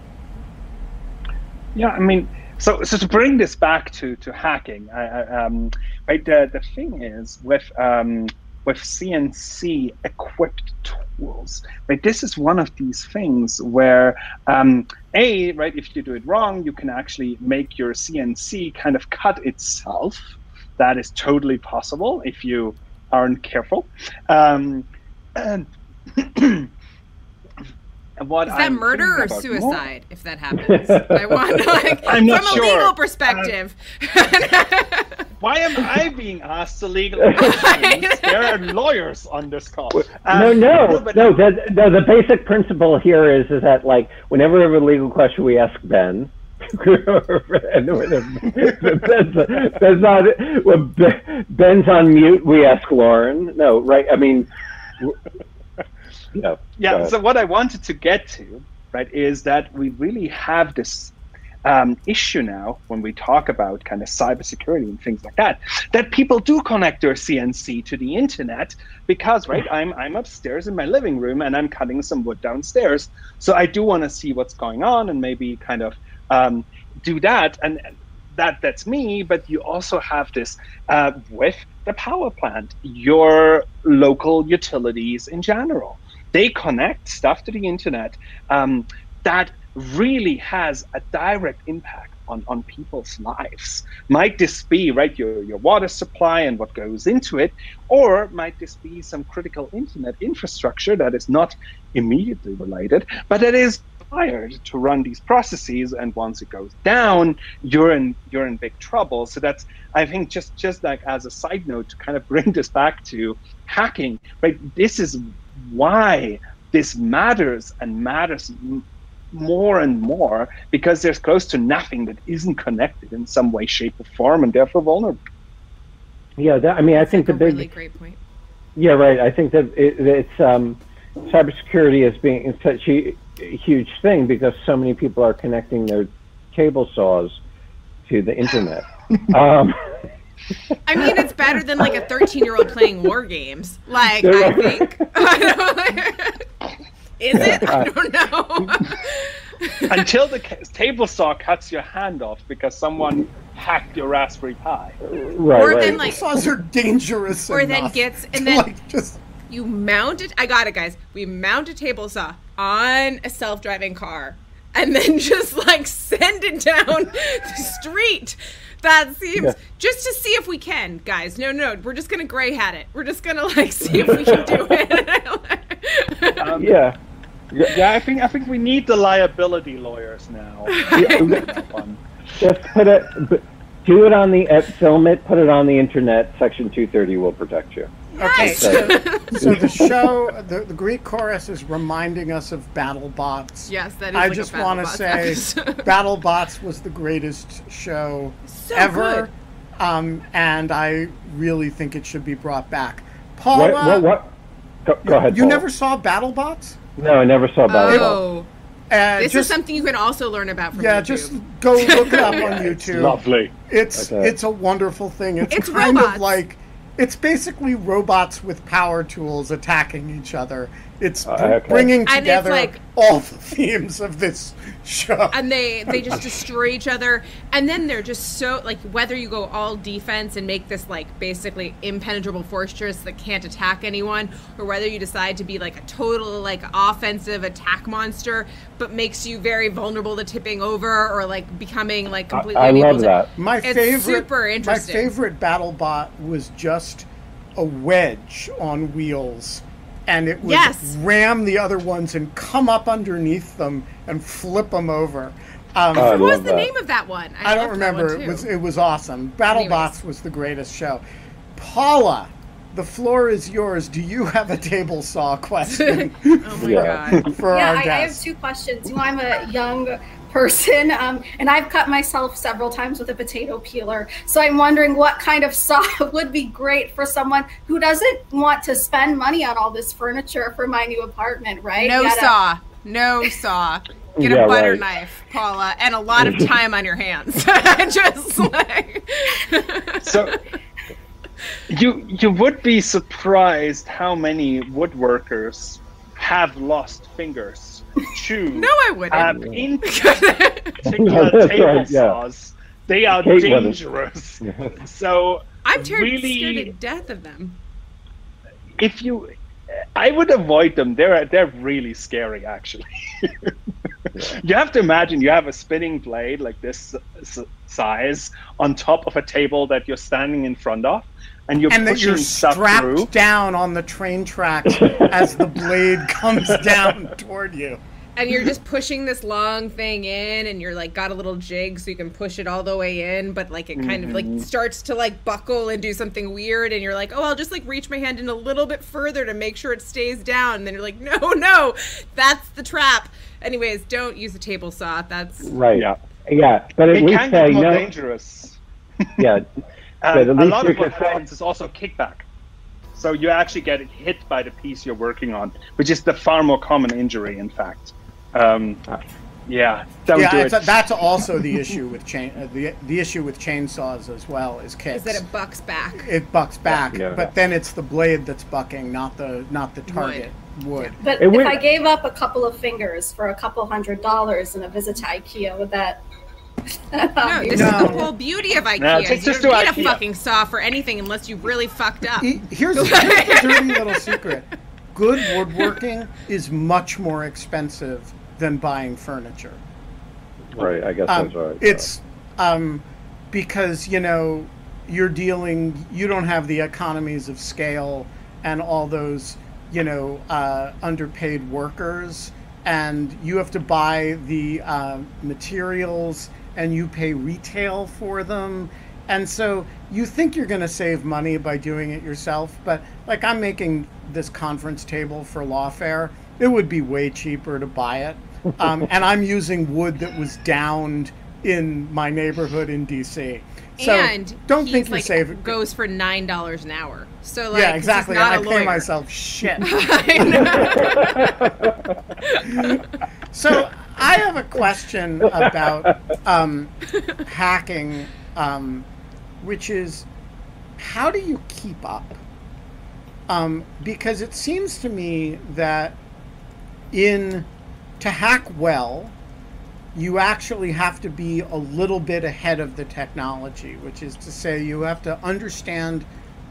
Yeah, I mean, so so to bring this back to to hacking, I, I, um, right? The the thing is with um, with CNC equipped tools, right? This is one of these things where um, a right, if you do it wrong, you can actually make your CNC kind of cut itself. That is totally possible if you aren't careful. Um, and and what Is that I'm murder or thinking about more- suicide if that happens? I want like I'm not from a legal perspective. Why am I being asked the legal questions? there are lawyers on this call. Um, no, no, no. The, the the basic principle here is is that like whenever we have a legal question, we ask Ben. and when Ben's, Ben's not Ben- Ben's on mute. We ask Lauren. No, right? I mean, go yeah. So what I wanted to get to, right, is that we really have this um, issue now when we talk about kind of cybersecurity and things like that, that people do connect their CNC to the internet because, right, I'm I'm upstairs in my living room and I'm cutting some wood downstairs, so I do want to see what's going on and maybe kind of um, do that and. That that's me, but you also have this uh, with the power plant, your local utilities in general. They connect stuff to the internet um, that really has a direct impact on, on people's lives. Might this be right your, your water supply and what goes into it, or might this be some critical internet infrastructure that is not immediately related, but that is required to run these processes and once it goes down you're in you're in big trouble so that's i think just just like as a side note to kind of bring this back to hacking right this is why this matters and matters m- more and more because there's close to nothing that isn't connected in some way shape or form and therefore vulnerable yeah, that, I mean, I think the a big really great point. Yeah, right. I think that it, it's um, cybersecurity is being such a, a huge thing because so many people are connecting their table saws to the internet. um, I mean, it's better than like a 13 year old playing war games. Like, I think. Is it? I don't know. until the table saw cuts your hand off because someone hacked your raspberry pi right, Or right. then, like- Saws are dangerous Or then gets- to, and then- like just You mount it. I got it, guys. We mount a table saw on a self-driving car, and then just like send it down the street. That seems Yeah. just to see if we can, guys. No, no, we're just gonna gray hat it. We're just gonna like see if we can do it. Um, Yeah. yeah, I think I think we need the liability lawyers now. One. Just put it, b- do it on the, uh, film it, put it on the internet. Section 230 will protect you. Okay, Yes. so, so the show, the, the Greek chorus is reminding us of BattleBots. yes, that is. I like just want to say episode. BattleBots was the greatest show So ever, good. um, and I really think it should be brought back. Paula, What, what, what? Go, go ahead. you Paul. never saw BattleBots? No, I never saw Battle Ball. Oh, Uh, this just, is something you can also learn about from YouTube. yeah, YouTube. just go look it up on YouTube. Lovely. It's Okay. it's a wonderful thing. It's, It's kind robots. of like it's basically robots with power tools attacking each other. It's Uh, okay. bringing And it's together like- all the themes of this show. and they they just destroy each other and then they're just so like whether you go all defense and make this like basically impenetrable fortress that can't attack anyone or whether you decide to be like a total like offensive attack monster but makes you very vulnerable to tipping over or like becoming like completely I unable love to that. my it's favorite, super my interesting. favorite BattleBot was just a wedge on wheels, and it would Yes. ram the other ones and come up underneath them and flip them over. Um, Oh, what was the that. name of that one I don't loved that one, remember. It was it was awesome. BattleBots Anyways. was the greatest show. Paula, the floor is yours. Do you have a table saw question oh my Yeah. god for yeah, our I, I have two questions. You know, I'm a young person, um, and I've cut myself several times with a potato peeler. So I'm wondering what kind of saw would be great for someone who doesn't want to spend money on all this furniture for my new apartment, right? no You gotta- saw no saw Get Yeah, a butter right. knife, Paula, and a lot of time on your hands. Just like So you you would be surprised how many woodworkers have lost fingers to No, I wouldn't. um, in particular That's table right, yeah. saws. They are dangerous. So I'm terrified, really- scared to death of them. if you I would avoid them. They're they're really scary actually. you have to imagine you have a spinning blade like this size on top of a table that you're standing in front of and you're and that pushing you're stuff strapped through. down on the train track as the blade comes down toward you. And you're just pushing this long thing in, and you're like got a little jig so you can push it all the way in, but like it kind of like mm-hmm. starts to like buckle and do something weird, and you're like, oh, I'll just like reach my hand in a little bit further to make sure it stays down. And then you're like, no, no, that's the trap. Anyways, don't use a table saw. That's Right. Yeah. Yeah. But at It least can I get more know. dangerous. Yeah. But at a lot you of what can say- happens is also kickback. So you actually get hit by the piece you're working on, which is the far more common injury, in fact. Um, yeah, don't do yeah, it. it's that's also the issue with chain. Uh, the the issue with chainsaws as well is kicks. is that it bucks back. it bucks back, Yeah. but then it's the blade that's bucking, not the not the target wood. But It if would- I gave up a couple of fingers for a couple hundred dollars in a visit to IKEA, would that? No, this No. is the whole beauty of IKEA. No, is just- you don't need IKEA. a fucking saw for anything unless you really fucked up. Here's, here's the dirty little secret: good woodworking is much more expensive than buying furniture. Right. I guess Um, that's right. It's um, because you know you're dealing. You don't have the economies of scale and all those you know uh, underpaid workers, and you have to buy the uh, materials and you pay retail for them. And so you think you're going to save money by doing it yourself, but like I'm making this conference table for Lawfare, it would be way cheaper to buy it. Um, and I'm using wood that was downed in my neighborhood in DC. So and don't think you're like, saving. goes for nine dollars an hour. So like, yeah, exactly. Not And a I pay myself shit. So I have a question about um, hacking, um, which is how do you keep up? Um, because it seems to me that in to hack well, you actually have to be a little bit ahead of the technology, which is to say you have to understand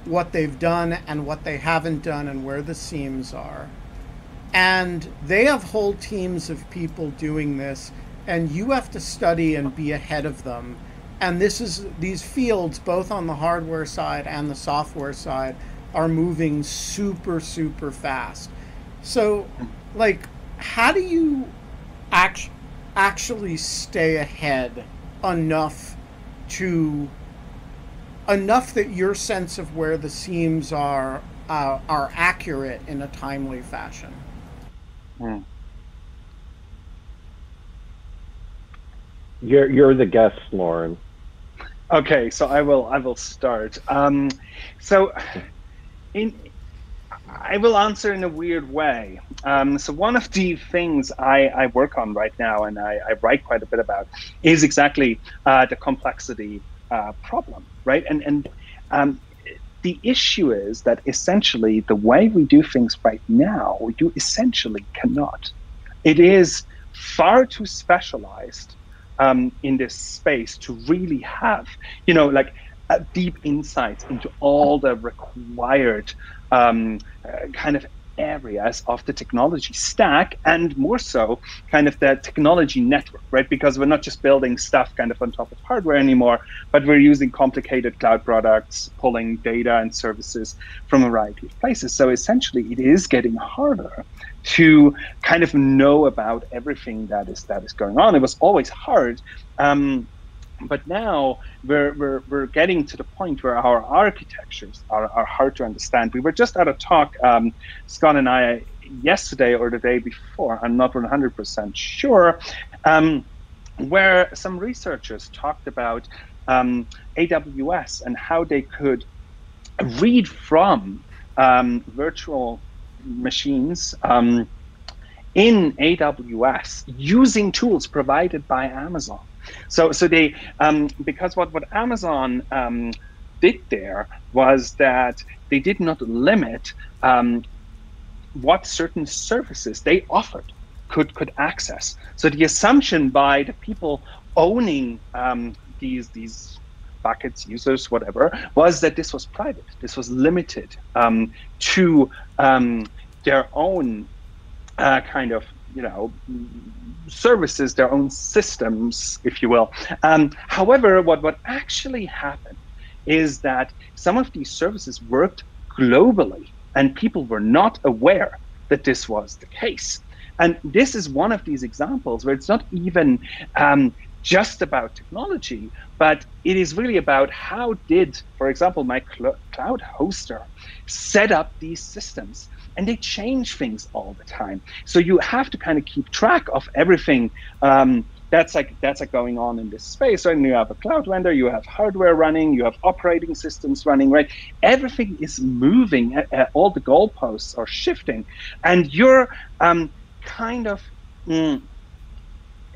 what they've done and what they haven't done and where the seams are. And they have whole teams of people doing this, and you have to study and be ahead of them. And this is these fields, both on the hardware side and the software side, are moving super, super fast. So, like, how do you act- actually stay ahead enough to enough that your sense of where the seams are uh, are accurate in a timely fashion. Hmm. You're you're the guest, Lauren. Okay, so I will I will start. Um, so, in I will answer in a weird way. Um, so one of the things I, I work on right now, and I, I, write quite a bit about, is exactly uh, the complexity uh, problem, right? And and um, the issue is that essentially the way we do things right now, you essentially cannot. It is far too specialized um, in this space to really have, you know, like deep insights into all the required um, uh, kind of areas of the technology stack and more so kind of the technology network, right? Because we're not just building stuff kind of on top of hardware anymore, but we're using complicated cloud products, pulling data and services from a variety of places. So essentially it is getting harder to kind of know about everything that is that is going on. It was always hard. Um, but now we're, we're, we're getting to the point where our architectures are, are hard to understand. We were just at a talk, um, Scott and I, yesterday or the day before, I'm not 100% sure, um, where some researchers talked about um, AWS and how they could read from um, virtual machines um, in AWS using tools provided by Amazon. So, so they um, because what what Amazon um, did there was that they did not limit um, what certain services they offered could could access. So the assumption by the people owning um, these these buckets, users, whatever, was that this was private. This was limited um, to um, their own uh, kind of you know services, their own systems, if you will. Um, however, what, what actually happened is that some of these services worked globally and people were not aware that this was the case. And this is one of these examples where it's not even um, just about technology, but it is really about how did, for example, my cl- cloud hoster set up these systems and they change things all the time. So you have to kind of keep track of everything. Um, that's like that's like going on in this space. And you have a cloud vendor, you have hardware running, you have operating systems running, right? Everything is moving. all the goalposts are shifting, and you're um, kind of. Mm,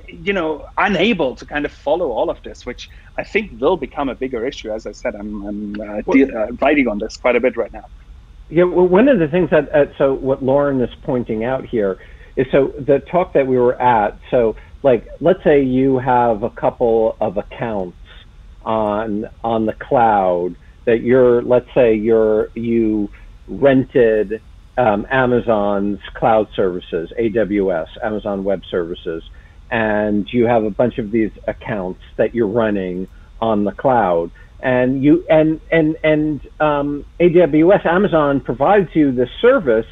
you know, unable to kind of follow all of this, which I think will become a bigger issue. As I said, I'm, I'm uh, well, uh, writing on this quite a bit right now. Yeah, well, one of the things that uh, so what Lauren is pointing out here is so the talk that we were at. So like, let's say you have a couple of accounts on on the cloud that you're, let's say you're you rented um, Amazon's cloud services, AWS, Amazon Web Services, and you have a bunch of these accounts that you're running on the cloud and you and and and um, AWS Amazon provides you the service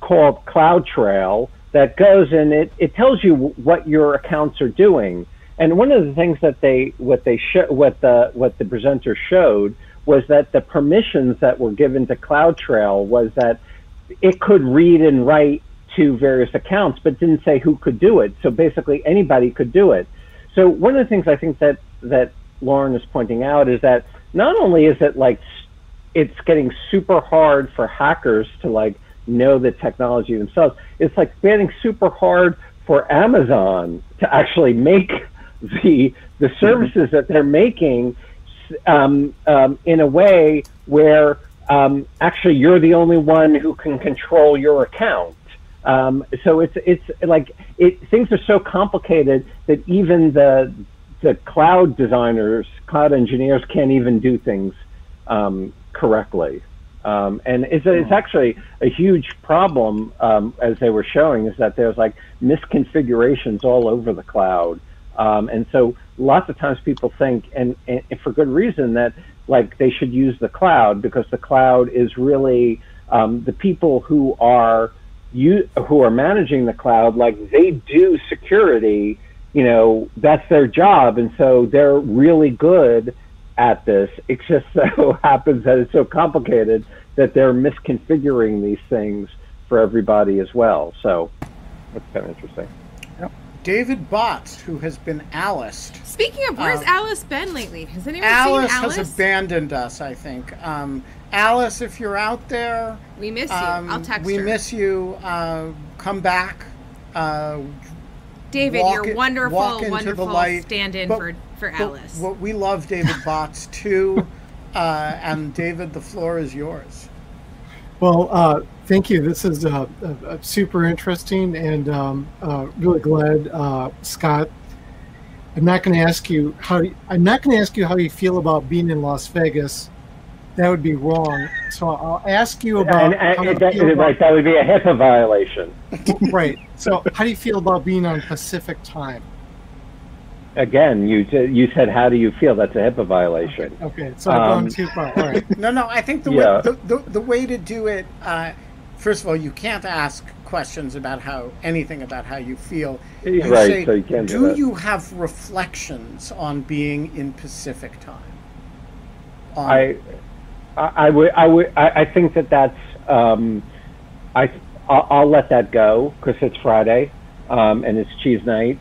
called CloudTrail that goes and it, it tells you what your accounts are doing. And one of the things that they what they show what the what the presenter showed was that the permissions that were given to CloudTrail was that it could read and write to various accounts, but didn't say who could do it. So basically, anybody could do it. So one of the things I think that that Lauren is pointing out is that not only is it like it's getting super hard for hackers to like know the technology themselves, it's like getting super hard for Amazon to actually make the the services that they're making um, um, in a way where um, actually you're the only one who can control your account. Um, so it's it's like it things are so complicated that even the the cloud designers, cloud engineers can't even do things um, correctly. Um, and it's, it's actually a huge problem, um, as they were showing, is that there's like misconfigurations all over the cloud. Um, and so lots of times people think, and, and for good reason, that like they should use the cloud because the cloud is really um, the people who are you who are managing the cloud, like they do security. You know, that's their job, and so they're really good at this. It just so happens that it's so complicated that they're misconfiguring these things for everybody as well. So that's kind of interesting. David Botts, who has been Alice. Speaking of, where's um, Alice been lately? Has anyone Alice seen Alice? has abandoned us, I think. Um, Alice, if you're out there, we miss you. Um, I'll text we her. miss you. Uh, come back. Uh, David, you're wonderful, wonderful stand-in for for Alice. What we love David Botts too, uh, and David, the floor is yours. Well, uh, thank you. This is uh, uh, super interesting, and um, uh, really glad, uh, Scott. I'm not going to ask you how. I'm not going to ask you how you feel about being in Las Vegas. That would be wrong. So I'll ask you about. And, and, that, about, right, that would be a HIPAA violation. right. So, how do you feel about being on Pacific time? again, you you said, "How do you feel?" That's a HIPAA violation. Okay, okay. so I've um, gone too far. All right. no, no. I think the yeah. way the, the, the, way to do it. Uh, first of all, you can't ask questions about how anything about how you feel. You right. Say, so you can't do. Do you have reflections on being in Pacific time? On I, I, I would. I would. I, I think that that's. Um, I. I'll, I'll let that go because it's Friday, um, and it's cheese night,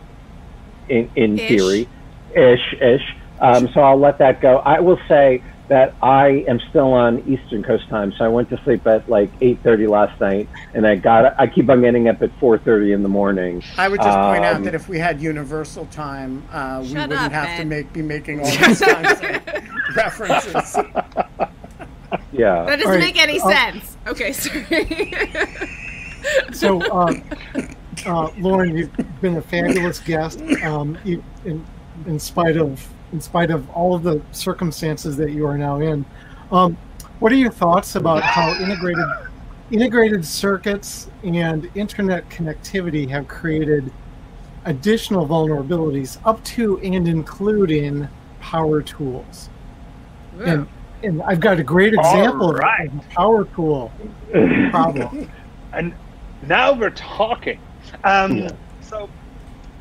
in, in ish. theory, ish, ish. Um, so I'll let that go. I will say that I am still on Eastern Coast time, so I went to sleep at like eight thirty last night, and I got I keep on getting up at four thirty in the morning. I would just um, point out um, that if we had Universal time, uh, we wouldn't up, have ben. to make be making all these kinds of references. Yeah, that doesn't right. make any uh, sense. Okay, sorry. so. Um, uh, Lauren, you've been a fabulous guest. Um, you, in, in, spite of in spite of all of the circumstances that you are now in, um, what are your thoughts about how integrated integrated circuits and internet connectivity have created additional vulnerabilities up to and including power tools? Yeah. And, and I've got a great example right. of a power tool problem. and now we're talking. Um, yeah. So,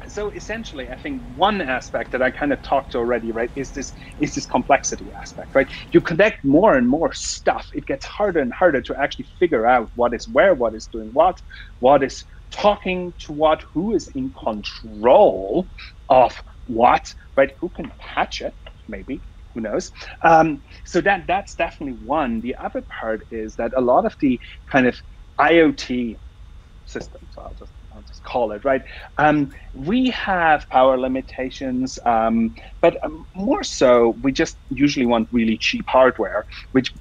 so essentially, I think one aspect that I kind of talked to already, right, is this is this complexity aspect, right? You connect more and more stuff. It gets harder and harder to actually figure out what is where, what is doing what, what is talking to what, who is in control of what, right? Who can patch it, maybe, who knows um, so that that's definitely one the other part is that a lot of the kind of iot systems i'll just call it, right? Um, we have power limitations, um, but um, more so, we just usually want really cheap hardware, which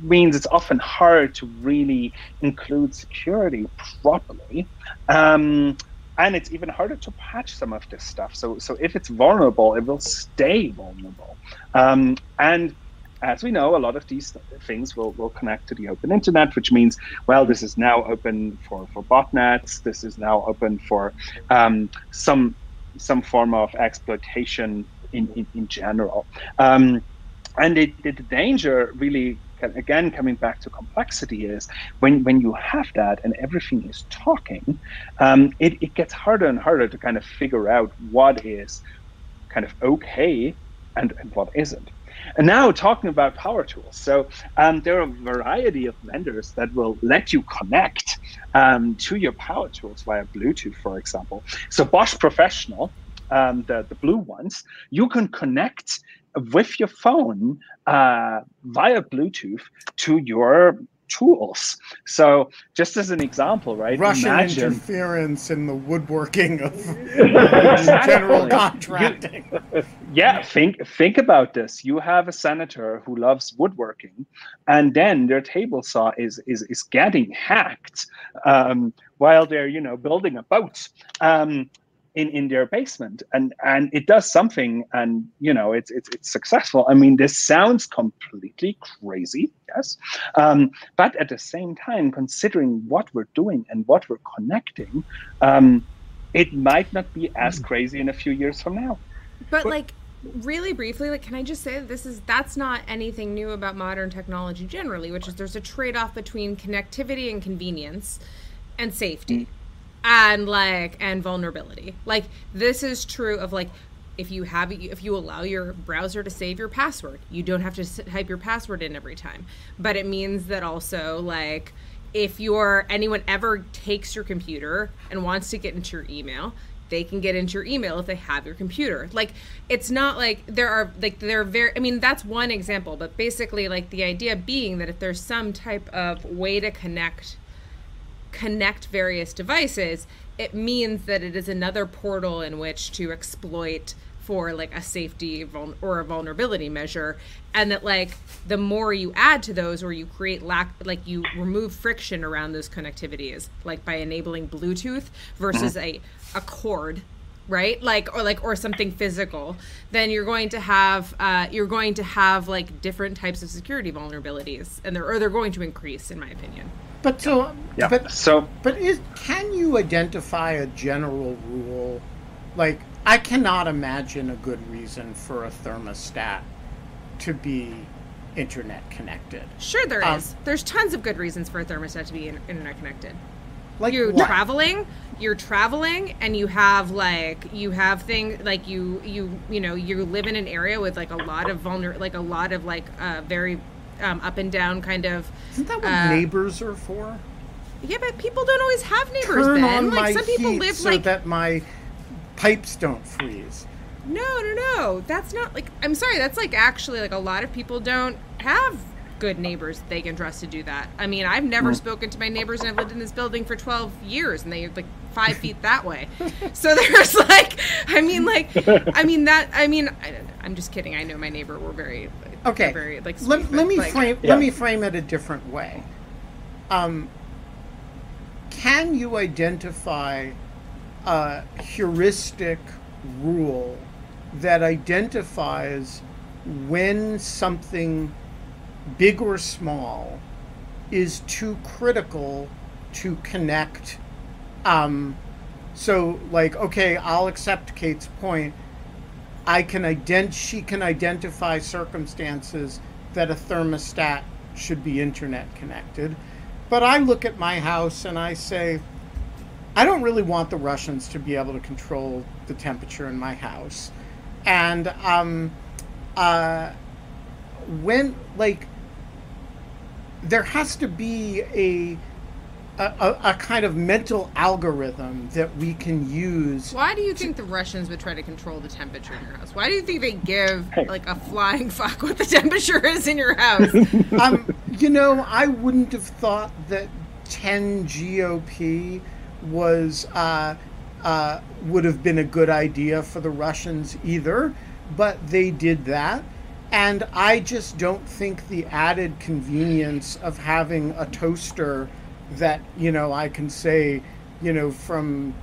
means it's often hard to really include security properly. Um, and it's even harder to patch some of this stuff. So, so if it's vulnerable, it will stay vulnerable. Um, and as we know, a lot of these things will, will connect to the open internet, which means, well, this is now open for, for botnets. This is now open for um, some some form of exploitation in, in, in general. Um, and it, the danger really, again, coming back to complexity is when, when you have that and everything is talking, um, it, it gets harder and harder to kind of figure out what is kind of okay and, and what isn't. And now talking about power tools. So um, there are a variety of vendors that will let you connect um, to your power tools via Bluetooth, for example. So Bosch Professional, um, the, the blue ones, you can connect with your phone uh, via Bluetooth to your tools. So, just as an example, right? Russian Imagine, interference in the woodworking of exactly. general contracting. You, yeah, think think about this. You have a senator who loves woodworking, and then their table saw is is is getting hacked um, while they're you know building a boat. Um, in in their basement. And and it does something and you know it's it's, it's successful. I mean this sounds completely crazy yes um, but at the same time considering what we're doing and what we're connecting um, it might not be as crazy in a few years from now. But, but like really briefly like can i just say that this is that's not anything new about modern technology generally which is there's a trade-off between connectivity and convenience and safety. Mm and like and vulnerability. Like this is true of like if you have if you allow your browser to save your password you don't have to type your password in every time. But it means that also like if your anyone ever takes your computer and wants to get into your email they can get into your email if they have your computer. Like it's not like there are like there are very i mean that's one example but basically like the idea being that if there's some type of way to connect connect various devices, it means that it is another portal in which to exploit for like a safety vul- or a vulnerability measure. And that like the more you add to those or you create lack like you remove friction around those connectivities like by enabling bluetooth versus mm-hmm. a a cord right? Like or like or something physical then you're going to have uh, you're going to have like different types of security vulnerabilities and they're or they're going to increase in my opinion but so, yeah. but so, but is can you identify a general rule? Like, I cannot imagine a good reason for a thermostat to be internet connected. Sure, there um, is. There's tons of good reasons for a thermostat to be in- internet connected. Like you're what? traveling, you're traveling, and you have like you have things like you you you know you live in an area with like a lot of vulner like a lot of like uh, very um, up and down kind of. Isn't that what uh, neighbors are for? Yeah, but people don't always have neighbors. Turn ben. on like my some people heat live so like that my pipes don't freeze. No, no, no. That's not like I'm sorry. That's like actually like a lot of people don't have good neighbors they can trust to do that. I mean, I've never mm. spoken to my neighbors and I've lived in this building for 12 years and they're like five feet that way. So there's like, I mean, like, I mean that, I mean, I, am just kidding. I know my neighbor. We're very, okay. Very like, sweet, let, let me like, frame, yeah. let me frame it a different way. Um, can you identify a heuristic rule that identifies when something big or small, is too critical to connect. Um, so, like, okay, I'll accept Kate's point. I can ident- she can identify circumstances that a thermostat should be internet connected. But I look at my house and I say, I don't really want the Russians to be able to control the temperature in my house. And um, uh, when, like, there has to be a, a, a kind of mental algorithm that we can use. Why do you think the Russians would try to control the temperature in your house? Why do you think they give like a flying fuck what the temperature is in your house? um, you know, I wouldn't have thought that 10 GOP was uh, uh, would have been a good idea for the Russians either, but they did that. And I just don't think the added convenience of having a toaster that, you know, I can say, you know, from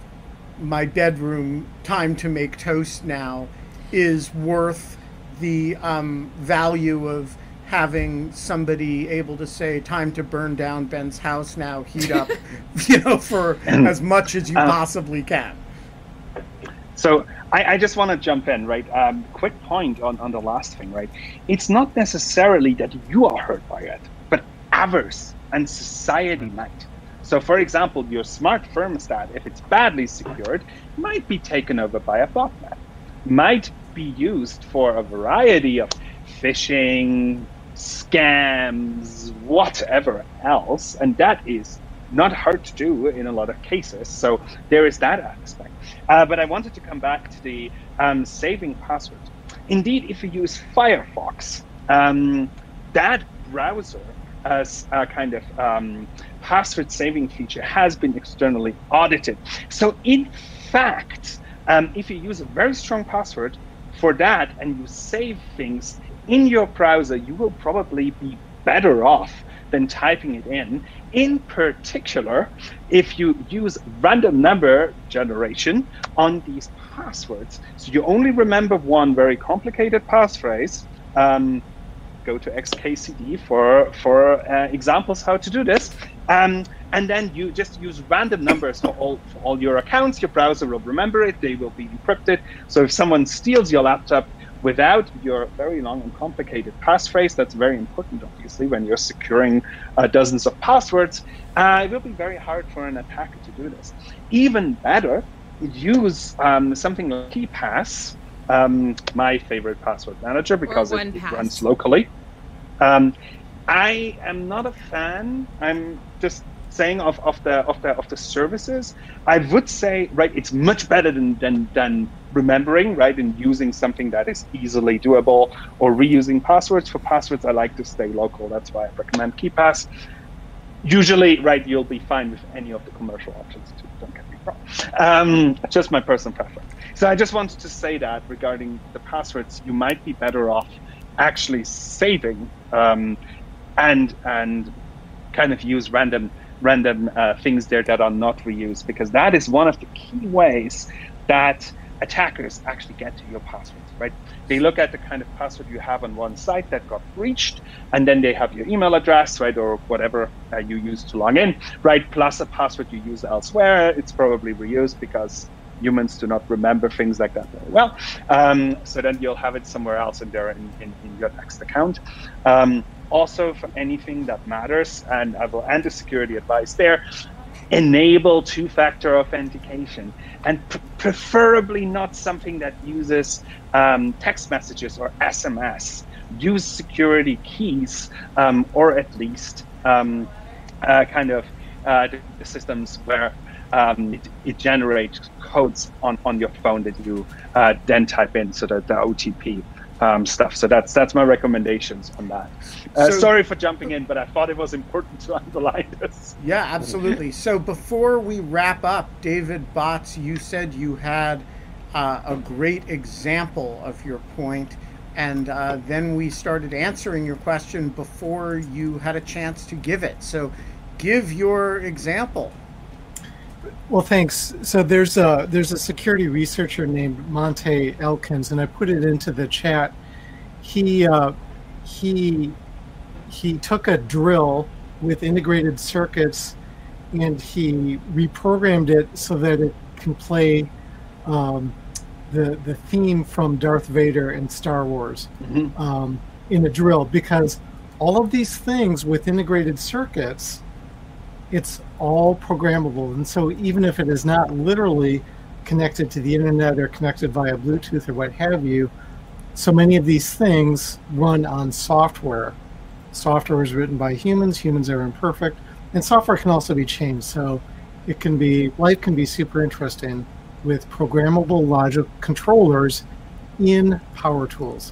my bedroom, time to make toast now, is worth the um, value of having somebody able to say, time to burn down Ben's house now, heat up, you know, for as much as you uh, possibly can. So I, I just want to jump in, right? Um, quick point on, on the last thing, right? It's not necessarily that you are hurt by it, but others and society might. So, for example, your smart thermostat, if it's badly secured, might be taken over by a botnet, might be used for a variety of phishing, scams, whatever else, and that is not hard to do in a lot of cases. So there is that aspect. Uh, but I wanted to come back to the um, saving passwords. Indeed, if you use Firefox, um, that browser as a kind of um, password saving feature has been externally audited. So in fact, um, if you use a very strong password for that and you save things in your browser, you will probably be better off than typing it in. In particular, if you use random number generation on these passwords, so you only remember one very complicated passphrase. Um, go to XKCD for for uh, examples how to do this. Um, and then you just use random numbers for all for all your accounts. Your browser will remember it. They will be encrypted. So if someone steals your laptop without your very long and complicated passphrase, that's very important, obviously, when you're securing uh, dozens of passwords. Uh, it will be very hard for an attacker to do this. Even better, use um, something like KeePass um, my favorite password manager because it, it, runs locally. Um, I am not a fan. I'm just saying of, of the of the of the services. I would say right, it's much better than than than remembering right and using something that is easily doable or reusing passwords. For passwords, I like to stay local. That's why I recommend KeePass. Usually, right, you'll be fine with any of the commercial options too. Don't get me wrong. Um, just my personal preference. So I just wanted to say that regarding the passwords, you might be better off actually saving um, and and kind of use random random uh, things there that are not reused because that is one of the key ways that attackers actually get to your passwords right? They look at the kind of password you have on one site that got breached and then they have your email address right or whatever uh, you use to log in right? Plus a password you use elsewhere it's probably reused because humans do not remember things like that very well. Um, so then you'll have it somewhere else in there in, in, in your next account. Um, also, for anything that matters, and I will end the security advice there, enable two factor authentication and preferably not something that uses um, text messages or SMS. Use security keys um, or at least um, uh, kind of uh, the systems where um, it, it, generates codes on, on your phone that you uh, then type in, so that the OTP um, stuff. So that's that's my recommendations on that. Uh, so, sorry for jumping in, but I thought it was important to underline this. Yeah, absolutely. so before we wrap up, David Botts, you said you had uh, a great example of your point, and uh, then we started answering your question before you had a chance to give it. So give your example. Well, thanks. So there's a there's a security researcher named Monta Elkins, and I put it into the chat. He uh, he he took a drill with integrated circuits, and he reprogrammed it so that it can play um, the the theme from Darth Vader and Star Wars mm-hmm. um, in a drill because all of these things with integrated circuits it's all programmable. And so even if it is not literally connected to the internet or connected via Bluetooth or what have you, so many of these things run on software. Software is written by humans, humans are imperfect, and software can also be changed. So it can be life can be super interesting with programmable logic controllers in power tools.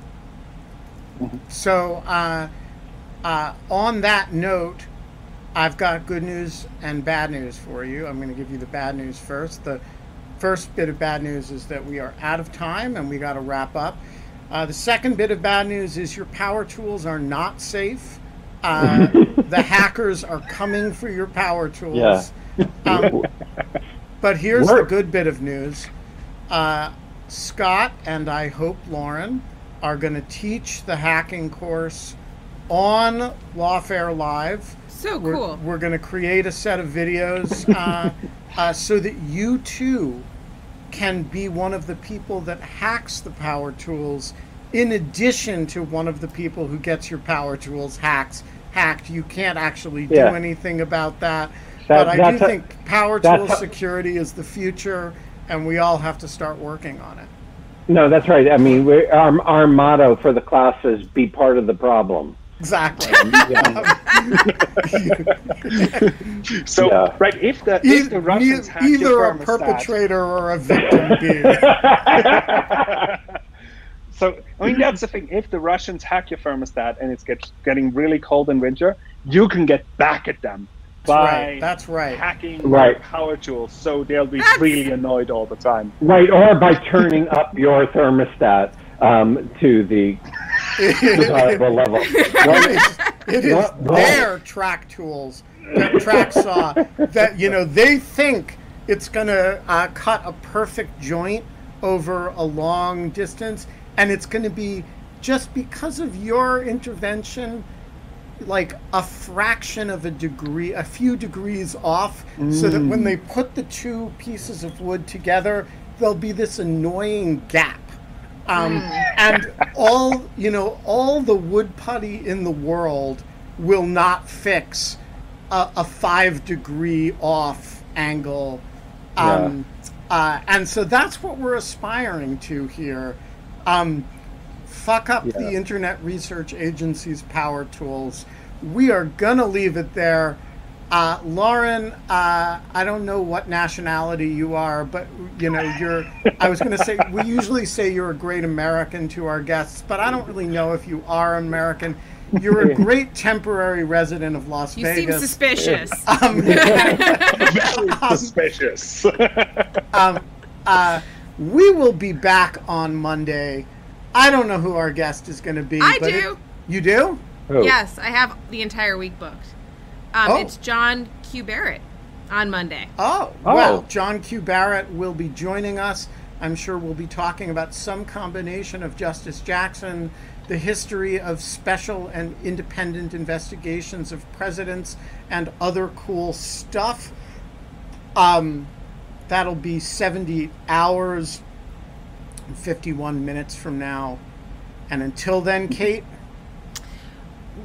So uh, uh, on that note, I've got good news and bad news for you. I'm going to give you the bad news first. The first bit of bad news is that we are out of time and we got to wrap up. Uh, the second bit of bad news is your power tools are not safe. Uh, the hackers are coming for your power tools. Yeah. Um, but here's Work. the good bit of news uh, Scott and I hope Lauren are going to teach the hacking course on Lawfare Live so we're, cool. We're going to create a set of videos uh, uh, so that you too can be one of the people that hacks the power tools. In addition to one of the people who gets your power tools hacks hacked you can't actually do yeah. anything about that, that but i do a, think power tool security is the future and we all have to start working on it. No that's right. I mean our, our motto for the class is be part of the problem Exactly. so yeah. right, if the if the Russians e- either a perpetrator or a victim so I mean that's the thing. If the Russians hack your thermostat and it's get, getting really cold in winter, you can get back at them that's by right. That's right. hacking right. power tools, so they'll be really annoyed all the time. Right, or by turning up your thermostat um, to the desirable level. It is their track tools, their track saw that you know they think it's gonna uh, cut a perfect joint over a long distance, and it's gonna be just because of your intervention, like a fraction of a degree, a few degrees off, so that when they put the two pieces of wood together, there'll be this annoying gap. Um, and all you know, all the wood putty in the world will not fix a, a five degree off angle. Um, uh, and so that's what we're aspiring to here. Um, fuck up Yeah. the Internet Research Agency's power tools. We are gonna leave it there. Uh, Lauren, uh, I don't know what nationality you are, but you know you're. I was going to say we usually say you're a great American to our guests, but I don't really know if you are American. You're a great temporary resident of Las Vegas. You seem suspicious. Um, Very suspicious. um, uh, we will be back on Monday. I don't know who our guest is going to be. I but do. it- you do? Oh, Yes, I have the entire week booked. Um, Oh. It's John Q. Barrett on Monday. Oh, Oh. well, John Q. Barrett will be joining us. I'm sure we'll be talking about some combination of Justice Jackson, the history of special and independent investigations of presidents, and other cool stuff. Um, that'll be 70 hours and 51 minutes from now. And until then, Kate,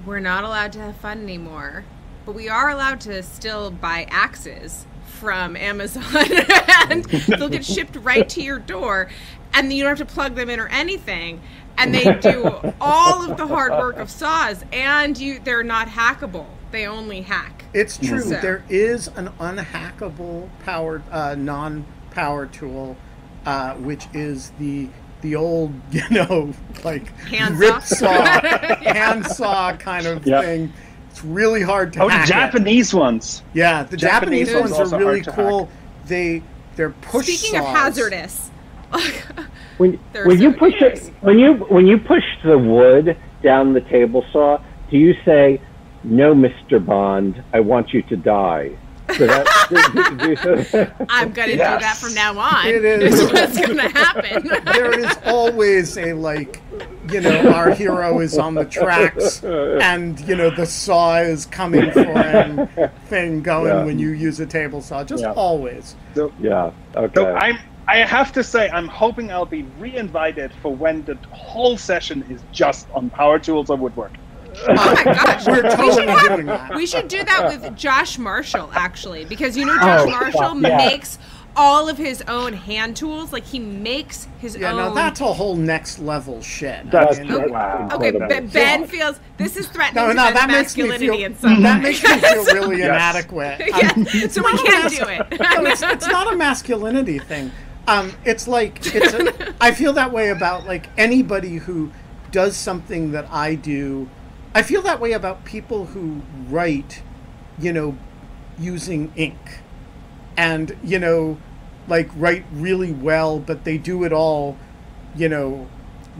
We're not allowed to have fun anymore, but we are allowed to still buy axes from Amazon, and they'll get shipped right to your door, and you don't have to plug them in or anything. And they do all of the hard work of saws, and you they're not hackable. They only hack. It's true. So- There is an unhackable powered, uh, non-power tool, uh, which is the the old, you know, like Hand rip saw? saw, hand saw kind of Yep. thing. It's really hard to oh, the hack. it. Japanese ones. Yeah, the Japanese, Japanese ones ones are really hard to cool. They they're push Speaking of hazardous, When, They're when you push dangerous. it, when you when you push the wood down the table saw, do you say, "No, Mister Bond, I want you to die"? So that, do- do- do- so- I'm gonna do that from now on. It is. It's what's gonna happen. there is always a like you know our hero is on the tracks and you know the saw is coming for him thing going Yeah. when you use a table saw just Yeah. always So, yeah. Okay. so I'm. I have to say, I'm hoping I'll be re-invited for when the whole session is just on power tools or woodwork. Oh my gosh. we're We should have- doing that We should do that with Josh Marshall, actually, because you know Josh Oh, Marshall yeah. makes all of his own hand tools. Like he makes his yeah own. no that's a whole next level shit That's I mean, true. Wow. okay, but Ben feels this is threatening no no Ben's that makes me masculinity feel in some that makes me feel really Yes. inadequate yeah, Um, so we can't do it. no, it's, it's not a masculinity thing. Um, it's like it's. A, I feel that way about like anybody who does something that I do. I feel that way about people who write, you know, using ink, and you know, like write really well, but they do it all, you know,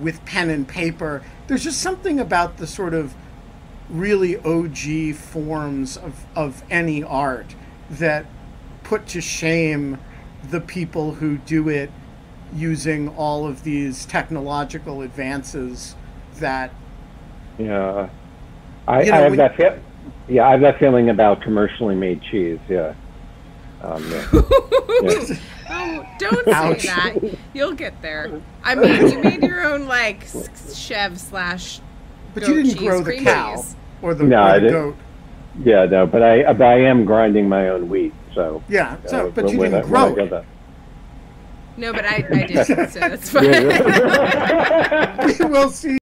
with pen and paper. There's just something about the sort of really OG forms of, of any art that put to shame the people who do it using all of these technological advances that Yeah. I, You know, I have when- that feel. Yeah, I have that feeling about commercially made cheese. Yeah. Um, yeah. yeah. Oh, don't Ouch. say that. You'll get there. I mean, you made your own like s- chev slash. but you didn't grow the cow cheese. or the, No, or I the didn't. goat Yeah, no, but I but I am grinding my own wheat, so. yeah so uh, but you didn't I- grow it No, but I, I did, so that's fine. Yeah, yeah. we'll see